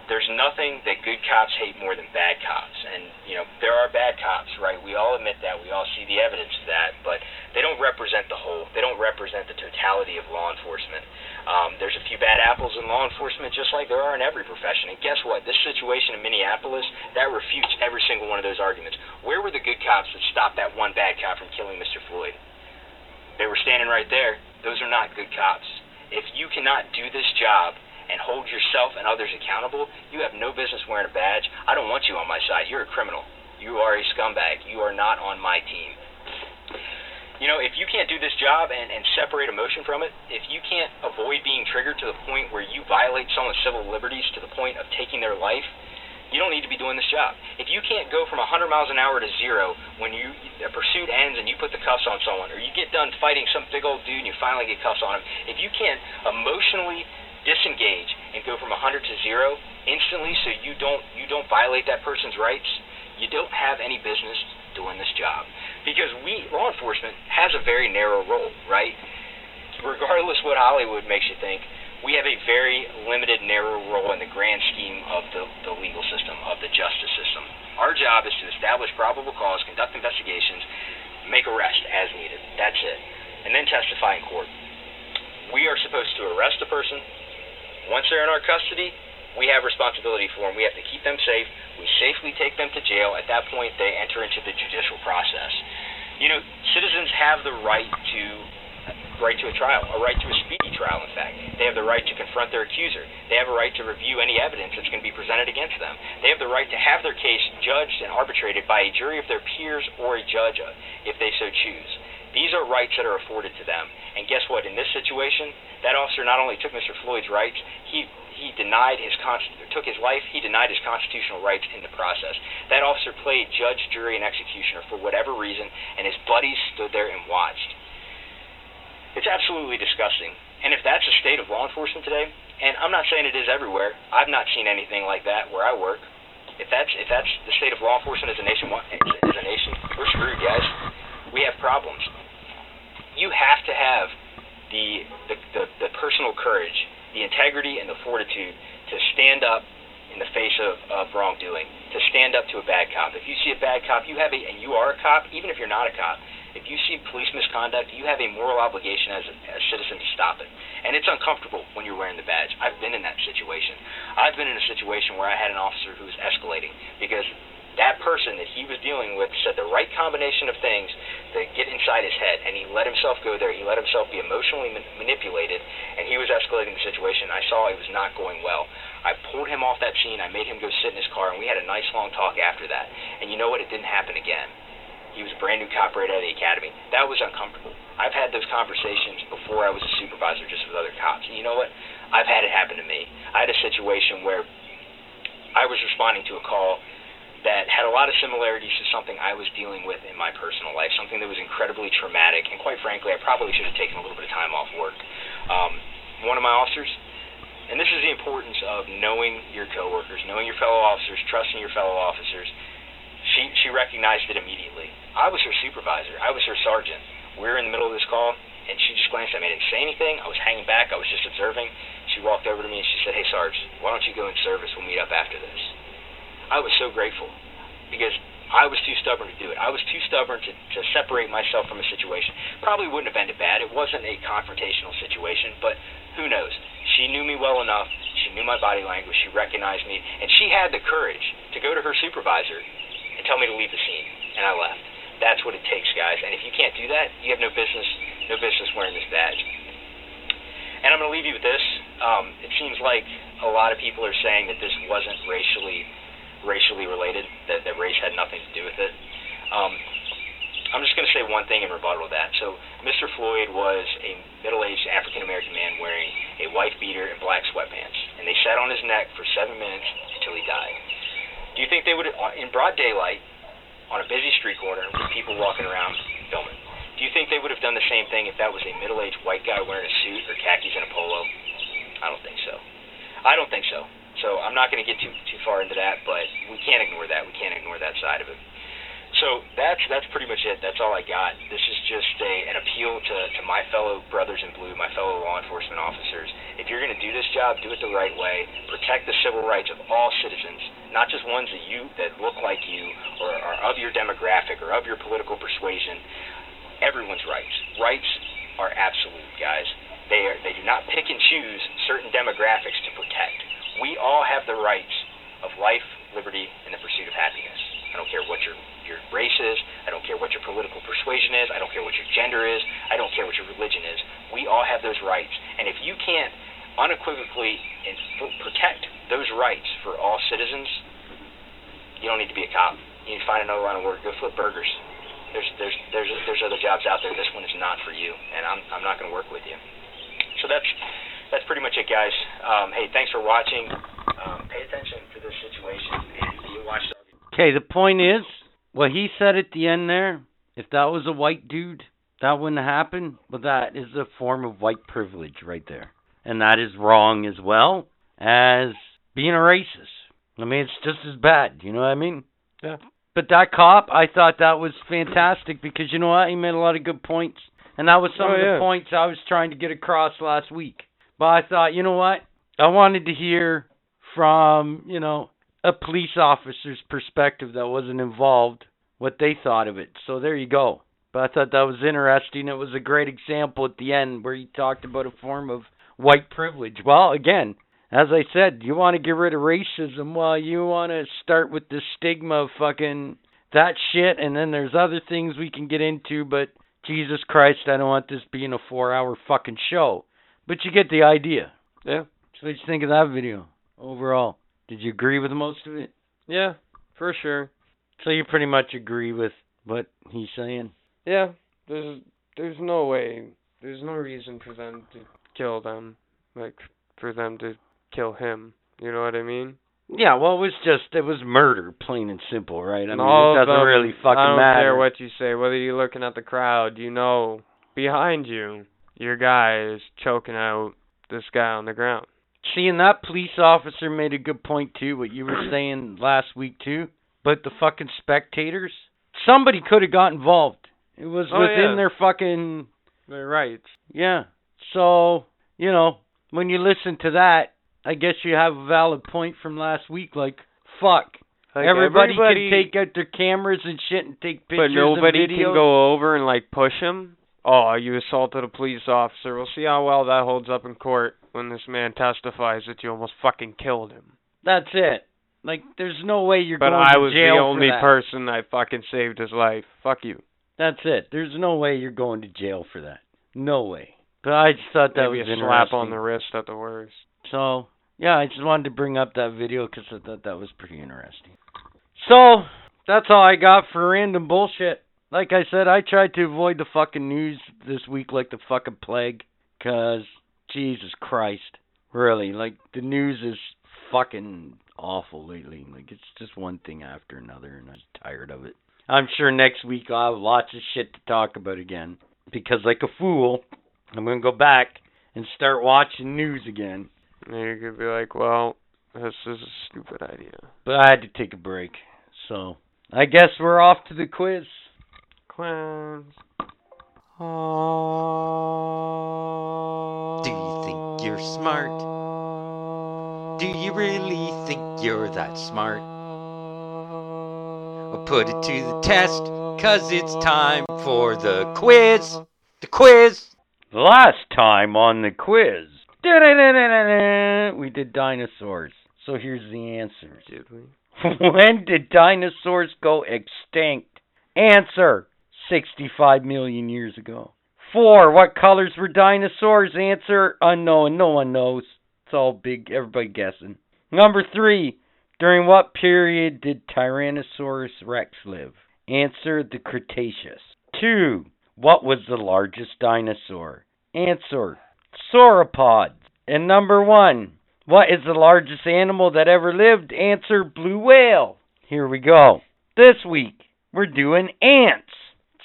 there's nothing that good cops hate more than bad cops. And, you know, there are bad cops, right? We all admit that. We all see the evidence of that. But they don't represent the whole. They don't represent the totality of law enforcement. Um, there's a few bad apples in law enforcement, just like there are in every profession. And guess what? This situation in Minneapolis, that refutes every single one of those arguments. Where were the good cops that stopped that one bad cop from killing Mr. Floyd? They were standing right there. Those are not good cops. If you cannot do this job and hold yourself and others accountable, you have no business wearing a badge. I don't want you on my side. You're a criminal. You are a scumbag. You are not on my team. You know, if you can't do this job and, and separate emotion from it, if you can't avoid being triggered to the point where you violate someone's civil liberties to the point of taking their life, you don't need to be doing this job. If you can't go from 100 miles an hour to zero when you a pursuit ends and you put the cuffs on someone, or you get done fighting some big old dude and you finally get cuffs on him, if you can't emotionally disengage and go from 100 to 0 instantly so you don't you don't violate that person's rights, you don't have any business doing this job. Because we law enforcement has a very narrow role, right? Regardless what Hollywood makes you think, we have a very limited, narrow role in the grand scheme of the, the legal system, of the justice system. Our job is to establish probable cause, conduct investigations, make arrest as needed. That's it. And then testify in court. We are supposed to arrest a person, once they're in our custody, we have responsibility for them. We have to keep them safe. We safely take them to jail. At that point, they enter into the judicial process. You know, citizens have the right to right to a trial, a right to a speedy trial, in fact. They have the right to confront their accuser. They have a right to review any evidence that's going to be presented against them. They have the right to have their case judged and arbitrated by a jury of their peers or a judge if they so choose. These are rights that are afforded to them. And guess what? In this situation, that officer not only took Mr. Floyd's rights, he he denied his took his life. He denied his constitutional rights in the process. That officer played judge, jury, and executioner for whatever reason, and his buddies stood there and watched. It's absolutely disgusting. And if that's the state of law enforcement today, and I'm not saying it is everywhere, I've not seen anything like that where I work. If that's if that's the state of law enforcement as a nation, as a nation, we're screwed, guys. We have problems. You have to have the the, the, the personal courage, the integrity, and the fortitude to stand up in the face of, of wrongdoing, to stand up to a bad cop. If you see a bad cop, you have a, and you are a cop, even if you're not a cop, if you see police misconduct, you have a moral obligation as a, as a citizen to stop it. And it's uncomfortable when you're wearing the badge. I've been in that situation. I've been in a situation where I had an officer who was escalating because that person that he was dealing with said the right combination of things to get inside his head, and he let himself go there. He let himself be emotionally ma- manipulated, and he was escalating the situation. I saw it was not going well. I pulled him off that scene. I made him go sit in his car, and we had a nice long talk after that. And you know what? It didn't happen again. He was a brand new cop right out of the academy. That was uncomfortable. I've had those conversations before I was a supervisor just with other cops. And you know what? I've had it happen to me. I had a situation where I was responding to a call that had a lot of similarities to something I was dealing with in my personal life, something that was incredibly traumatic. And quite frankly, I probably should have taken a little bit of time off work. Um, one of my officers, and this is the importance of knowing your coworkers, knowing your fellow officers, trusting your fellow officers. She she recognized it immediately. I was her supervisor. I was her sergeant. we were in the middle of this call, and she just glanced at me. I didn't say anything. I was hanging back. I was just observing. She walked over to me and she said, "Hey, Sarge, why don't you go in service? We'll meet up after this." I was so grateful because I was too stubborn to do it. I was too stubborn to, to separate myself from a situation. Probably wouldn't have ended bad. It wasn't a confrontational situation, but who knows? She knew me well enough. She knew my body language. She recognized me, and she had the courage to go to her supervisor and tell me to leave the scene, and I left. That's what it takes, guys. And if you can't do that, you have no business, no business wearing this badge. And I'm going to leave you with this. Um, it seems like a lot of people are saying that this wasn't racially racially related, that, that race had nothing to do with it. Um, I'm just going to say one thing in rebuttal to that. So, Mr. Floyd was a middle aged African American man wearing a white beater and black sweatpants, and they sat on his neck for seven minutes until he died. Do you think they would, in broad daylight, on a busy street corner with people walking around filming, do you think they would have done the same thing if that was a middle aged white guy wearing a suit or khakis and a polo? I don't think so. I don't think so. So I'm not going to get too too far into that, but we can't ignore that. We can't ignore that side of it. So that's that's pretty much it. That's all I got. This is just a, an appeal to, to my fellow brothers in blue, my fellow law enforcement officers. If you're going to do this job, do it the right way. Protect the civil rights of all citizens, not just ones that you that look like you or are of your demographic or of your political persuasion. Everyone's rights. Rights are absolute, guys. They are, they do not pick and choose certain demographics to protect. We all have the rights of life, liberty, and the pursuit of happiness. I don't care what your your race is. I don't care what your political persuasion is. I don't care what your gender is. I don't care what your religion is. We all have those rights. And if you can't unequivocally protect those rights for all citizens, you don't need to be a cop. You need to find another line of work. Go flip burgers. There's there's there's there's other jobs out there. This one is not for you, and I'm I'm not going to work with you. So that's that's pretty much it, guys. Um, hey, thanks for watching. Um, pay attention to this situation, and you watch. Okay, the point is, what he said at the end there, if that was a white dude, that wouldn't happen. But that is a form of white privilege right there. And that is wrong as well as being a racist. I mean, it's just as bad. You know what I mean? Yeah. But that cop, I thought that was fantastic because you know what? He made a lot of good points. And that was some Oh, of the yeah. points I was trying to get across last week. But I thought, you know what? I wanted to hear from, you know, a police officer's perspective that wasn't involved what they thought of it. So there you go. But I thought that was interesting. It was a great example at the end where he talked about a form of white privilege. Well, again, as I said, you want to get rid of racism. Well, you want to start with the stigma of fucking that shit, and then there's other things we can get into. But Jesus Christ, I don't want this being a four-hour fucking show. But you get the idea. Yeah. So what did you think of that video overall? Did you agree with most of it? Yeah, for sure. So you pretty much agree with what he's saying. Yeah, there's there's no way, there's no reason for them to kill them, like for them to kill him. You know what I mean? Yeah, well, it was just it was murder, plain and simple, right? I mean, all it doesn't them, really fucking I don't matter. care what you say, whether you're looking at the crowd, you know, behind you, your guy is choking out this guy on the ground. See, and that police officer made a good point too. What you were saying last week too, but the fucking spectators, somebody could have got involved. It was Oh, within yeah. their fucking They're right. yeah. So you know, when you listen to that, I guess you have a valid point from last week. Like, fuck. Like everybody, everybody can take out their cameras and shit and take pictures. but nobody can go over and like push him. Oh, you assaulted a police officer. We'll see how well that holds up in court when this man testifies that you almost fucking killed him. That's it. Like, there's no way you're But going I to jail. But I was the only that. person that fucking saved his life. Fuck you. That's it. There's no way you're going to jail for that. No way. But I just thought that Maybe was a interesting. slap on the wrist at the worst. So, yeah, I just wanted to bring up that video because I thought that was pretty interesting. So, that's all I got for random bullshit. Like I said, I tried to avoid the fucking news this week like the fucking plague. Because, Jesus Christ. Really, like, the news is fucking awful lately. Like, it's just one thing after another, and I'm tired of it. I'm sure next week I'll have lots of shit to talk about again. Because, like a fool, I'm going to go back and start watching news again. And you could be like, well, this is a stupid idea. But I had to take a break. So I guess we're off to the quiz. Clowns. Do you think you're smart? Do you really think you're that smart? Well, put it to the test, cause it's time for the quiz. The quiz. Last time on the quiz, we did dinosaurs. So here's the answers. Did we? *laughs* when did dinosaurs go extinct? Answer 65 million years ago. 4. What colors were dinosaurs? Answer unknown. No one knows. It's all big, everybody guessing. Number 3. During what period did Tyrannosaurus rex live? Answer the Cretaceous. 2. What was the largest dinosaur? Answer sauropods. And number 1. What is the largest animal that ever lived? Answer blue whale. Here we go. This week we're doing ants.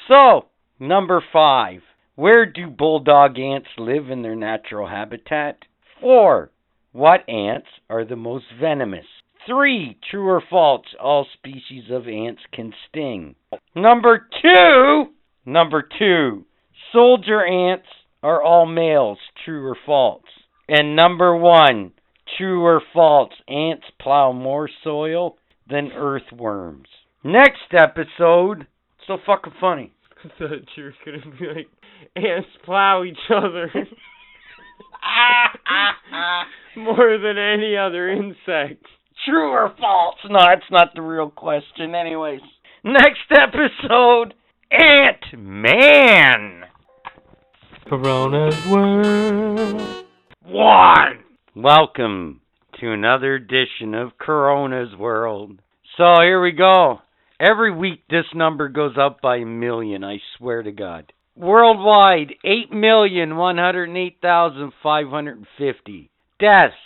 So, number 5. Where do bulldog ants live in their natural habitat? 4. What ants are the most venomous? 3. True or false? All species of ants can sting. Number 2. Number 2. Soldier ants are all males. True or false? And number 1. True or false? Ants plow more soil than earthworms. Next episode. So fucking funny. *laughs* I thought you were gonna be like ants plow each other *laughs* more than any other insect. True or false? No, that's not the real question, anyways. Next episode Ant Man. Corona's world. One. Welcome to another edition of Corona's World. So here we go. Every week this number goes up by a million, I swear to God. Worldwide, 8,108,550. Deaths,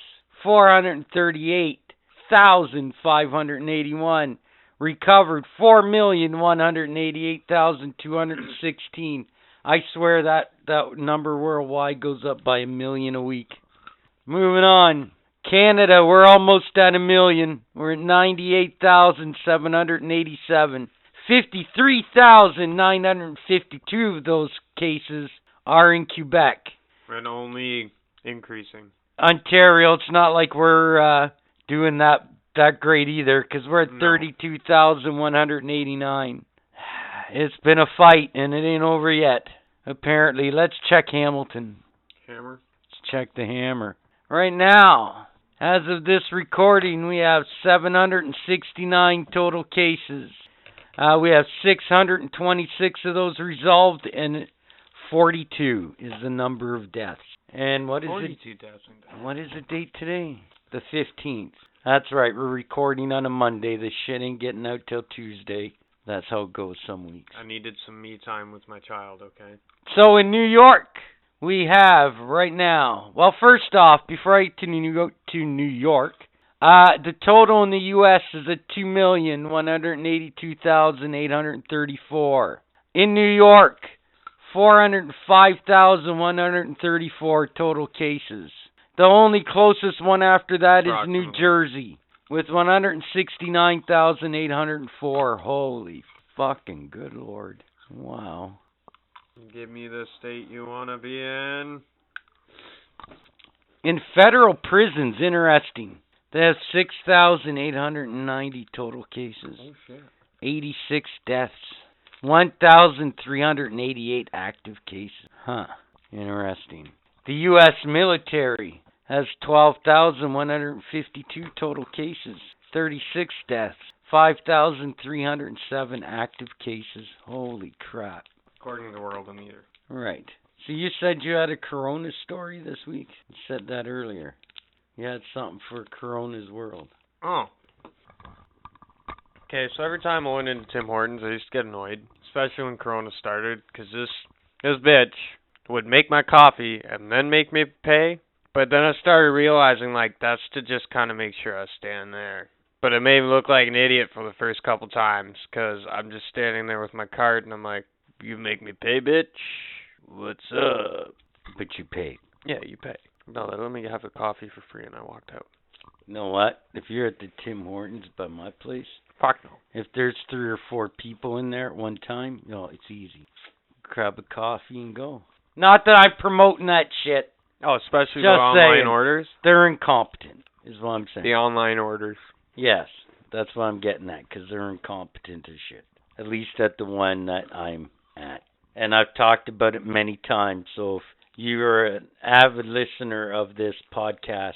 438,581. Recovered, 4,188,216. I swear that, that number worldwide goes up by a million a week. Moving on. Canada, we're almost at a million. We're at 98,787. 53,952 of those cases are in Quebec. And only increasing. Ontario, it's not like we're uh, doing that that great either because we're at No. 32,189. *sighs* It's been a fight and it ain't over yet. Apparently, let's check Hamilton. Hammer. Let's check the hammer. Right now, as of this recording, we have 769 total cases. Uh, we have 626 of those resolved, and 42 is the number of deaths. And what is it? Forty-two thousand. What is the date today? The 15th. That's right, we're recording on a Monday. The shit ain't getting out till Tuesday. That's how it goes some weeks. I needed some me time with my child. Okay. So in New York, we have right now. Well, first off, before I get to New York, to New York, uh, the total in the U.S. is at two million one hundred eighty-two thousand eight hundred thirty-four. In New York, four hundred five thousand one hundred thirty-four total cases. The only closest one after that is New Jersey with one hundred sixty-nine thousand eight hundred four. Holy fucking good lord! Wow. Give me the state you wanna be in. In federal prisons, interesting. They have 6,890 total cases, Oh shit. 86 deaths, 1,388 active cases. Huh. Interesting. The U.S. military has 12,152 total cases, 36 deaths, 5,307 active cases. Holy crap. According to Worldometer. Right. So you said you had a Corona story this week? You said that earlier. You had something for Corona's World. Oh. Okay, so every time I went into Tim Hortons, I used to get annoyed, especially when Corona started, 'cause this this bitch would make my coffee and then make me pay. But then I started realizing like that's to just kind of make sure I stand there. But it made me look like an idiot for the first couple times, 'cause I'm just standing there with my cart and I'm like, "You make me pay, bitch. What's up?" But you paid. Yeah, you pay. No, they let me have a coffee for free, and I walked out. You know what? If you're at the Tim Hortons by my place, Fuck no. if there's three or four people in there at one time, no, it's easy. grab a coffee and go. Not that I'm promoting that shit. Oh, especially Just the online saying. orders. They're incompetent, is what I'm saying. The online orders. Yes, that's what I'm getting at, because they're incompetent as shit. At least at the one that I'm at. And I've talked about it many times, so if you're an avid listener of this podcast,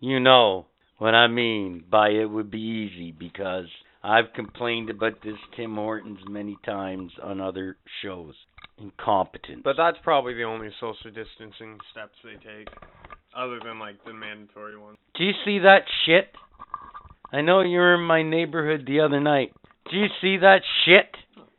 you know what I mean by it would be easy, because I've complained about this Tim Hortons many times on other shows. Incompetent. But that's probably the only social distancing steps they take, other than like the mandatory ones. Do you see that shit? I know you were in my neighborhood the other night. Do you see that shit?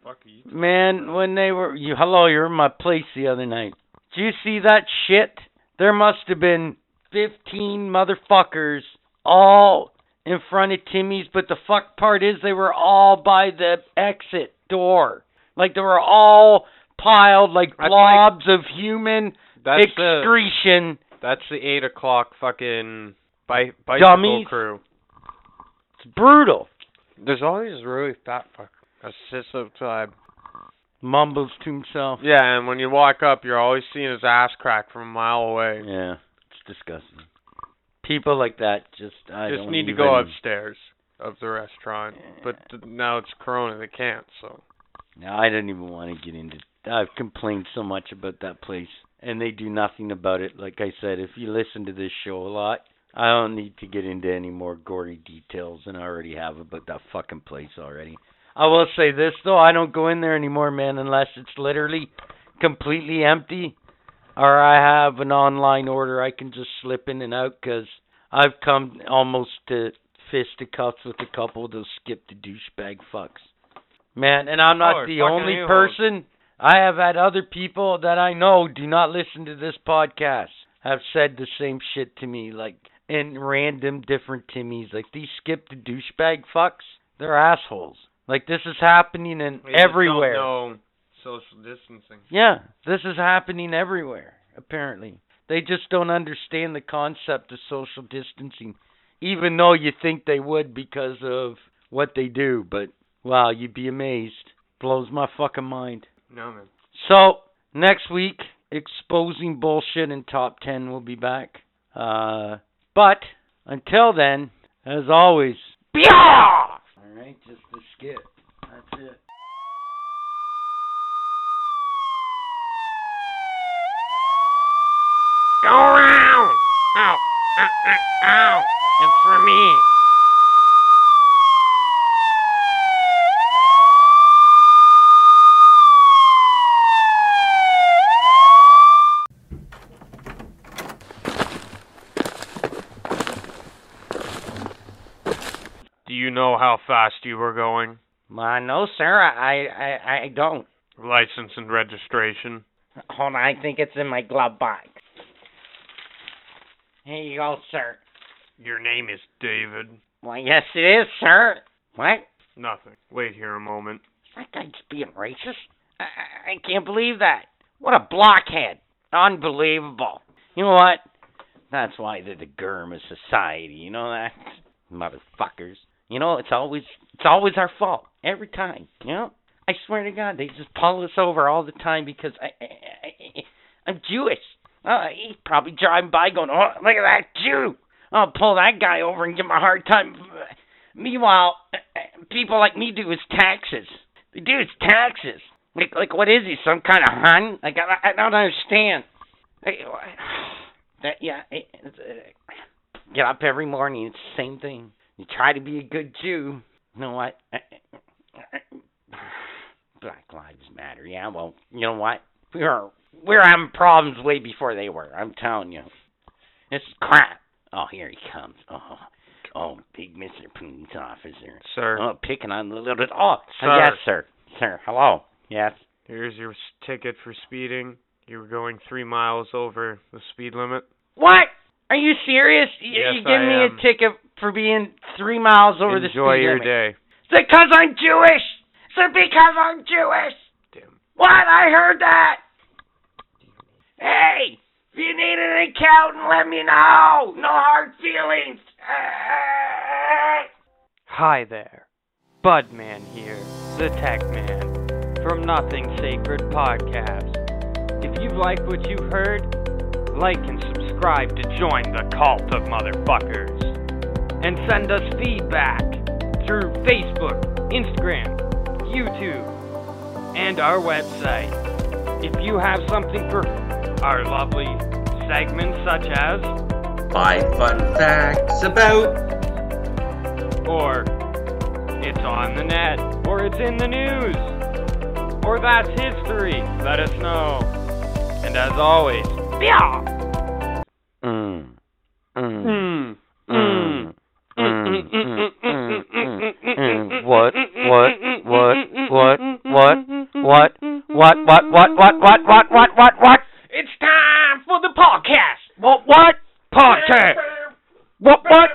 Fuck you. Man, when they were you hello, you were in my place the other night. Do you see that shit? There must have been fifteen motherfuckers all in front of Timmy's, but the fuck part is they were all by the exit door. Like they were all piled like That's blobs of human That's the excretion. that's the eight o'clock fucking bi- bicycle Dummies. crew. It's brutal. There's always really fat fuck. That sits outside. Mumbles to himself. Yeah, and when you walk up, you're always seeing his ass crack from a mile away. Yeah, it's disgusting. People like that just I Just don't need to even- go upstairs of the restaurant, but th- now it's Corona, they can't. So No, I don't even want to get into. I've complained so much about that place, and they do nothing about it. Like I said, if you listen to this show a lot, I don't need to get into any more gory details than I already have about that fucking place already. I will say this though, I don't go in there anymore, man, unless it's literally completely empty, or I have an online order I can just slip in and out. Cause I've come almost to fisticuffs with a couple of those skip the douchebag fucks. Man, and I'm not Oh, the only a-holes. person. I have had other people that I know do not listen to this podcast have said the same shit to me, like in random different Timmys. Like these skip the douchebag fucks, they're assholes. Like this is happening in don't everywhere. know social distancing. Yeah, this is happening everywhere, apparently. They just don't understand the concept of social distancing, even though you think they would because of what they do. But, wow, you'd be amazed. Blows my fucking mind. No man. So, next week, exposing bullshit in top 10 will be back. Uh, but, until then, as always, Alright, just the skip. That's it. Go around. Ow. Ow. Ow. Ow. It's for me. Do you know how fast you were going? Uh, no, sir, I, I, I don't. License and registration. Hold on, I think it's in my glove box. Here you go, sir. Your name is David. Why, yes, it is, sir. What? Nothing. Wait here a moment. That guy's being racist. I, I, I can't believe that. What a blockhead. Unbelievable. You know what? That's why they're the germ of society. You know that? *laughs* Motherfuckers. You know, it's always it's always our fault. Every time. You know? I swear to God, they just pull us over all the time because I, I, I I'm Jewish. Uh, he's probably driving by going, oh, look at that Jew. I'll pull that guy over and give him a hard time. Meanwhile, people like me do his taxes. They do his taxes. Like, like what is he? Some kind of hun? Like, I, I don't understand. Hey, *sighs* that, yeah, it, it's, uh, get up every morning. It's the same thing. You try to be a good Jew. You know what? Uh, uh, uh, *sighs* Black Lives Matter. Yeah, well, you know what? We're we're having problems way before they were. I'm telling you. Is crap. Oh, here he comes. Oh, oh, big Mister Police Officer. Sir, Oh, picking on the little. Oh, Sir. yes, sir. Sir, hello. Yes. here's your ticket for speeding. You were going three miles over the speed limit. What? Are you serious? You, Yes, you I me am. a ticket for being three miles over the Enjoy speed your limit? day. Is it because I'm Jewish? Is it because I'm Jewish? Damn. What? I heard that. Hey, if you need an accountant, let me know. No hard feelings. *laughs* Hi there. Budman here, the Tech Man. From Nothing Sacred podcast. If you like what you've heard, like and subscribe to join the cult of motherfuckers. And send us feedback through Facebook, Instagram, YouTube, and our website. If you have something for our lovely segments such as, Five fun facts about. or it's on the net, or it's in the news, or that's history, let us know. And as always, yeah! Mm. Mm. Mm. Mm. Mm. Mm. Mm. Mm. Mm. What? What? What? What? What? What? What? What? What? What? What? What? What? What? What? It's time for the podcast! What? What? Podcast! What? What?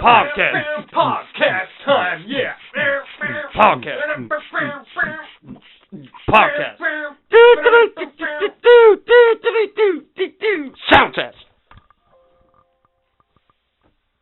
Podcast! Podcast time, yeah! Podcast! Podcast! Do do do do do do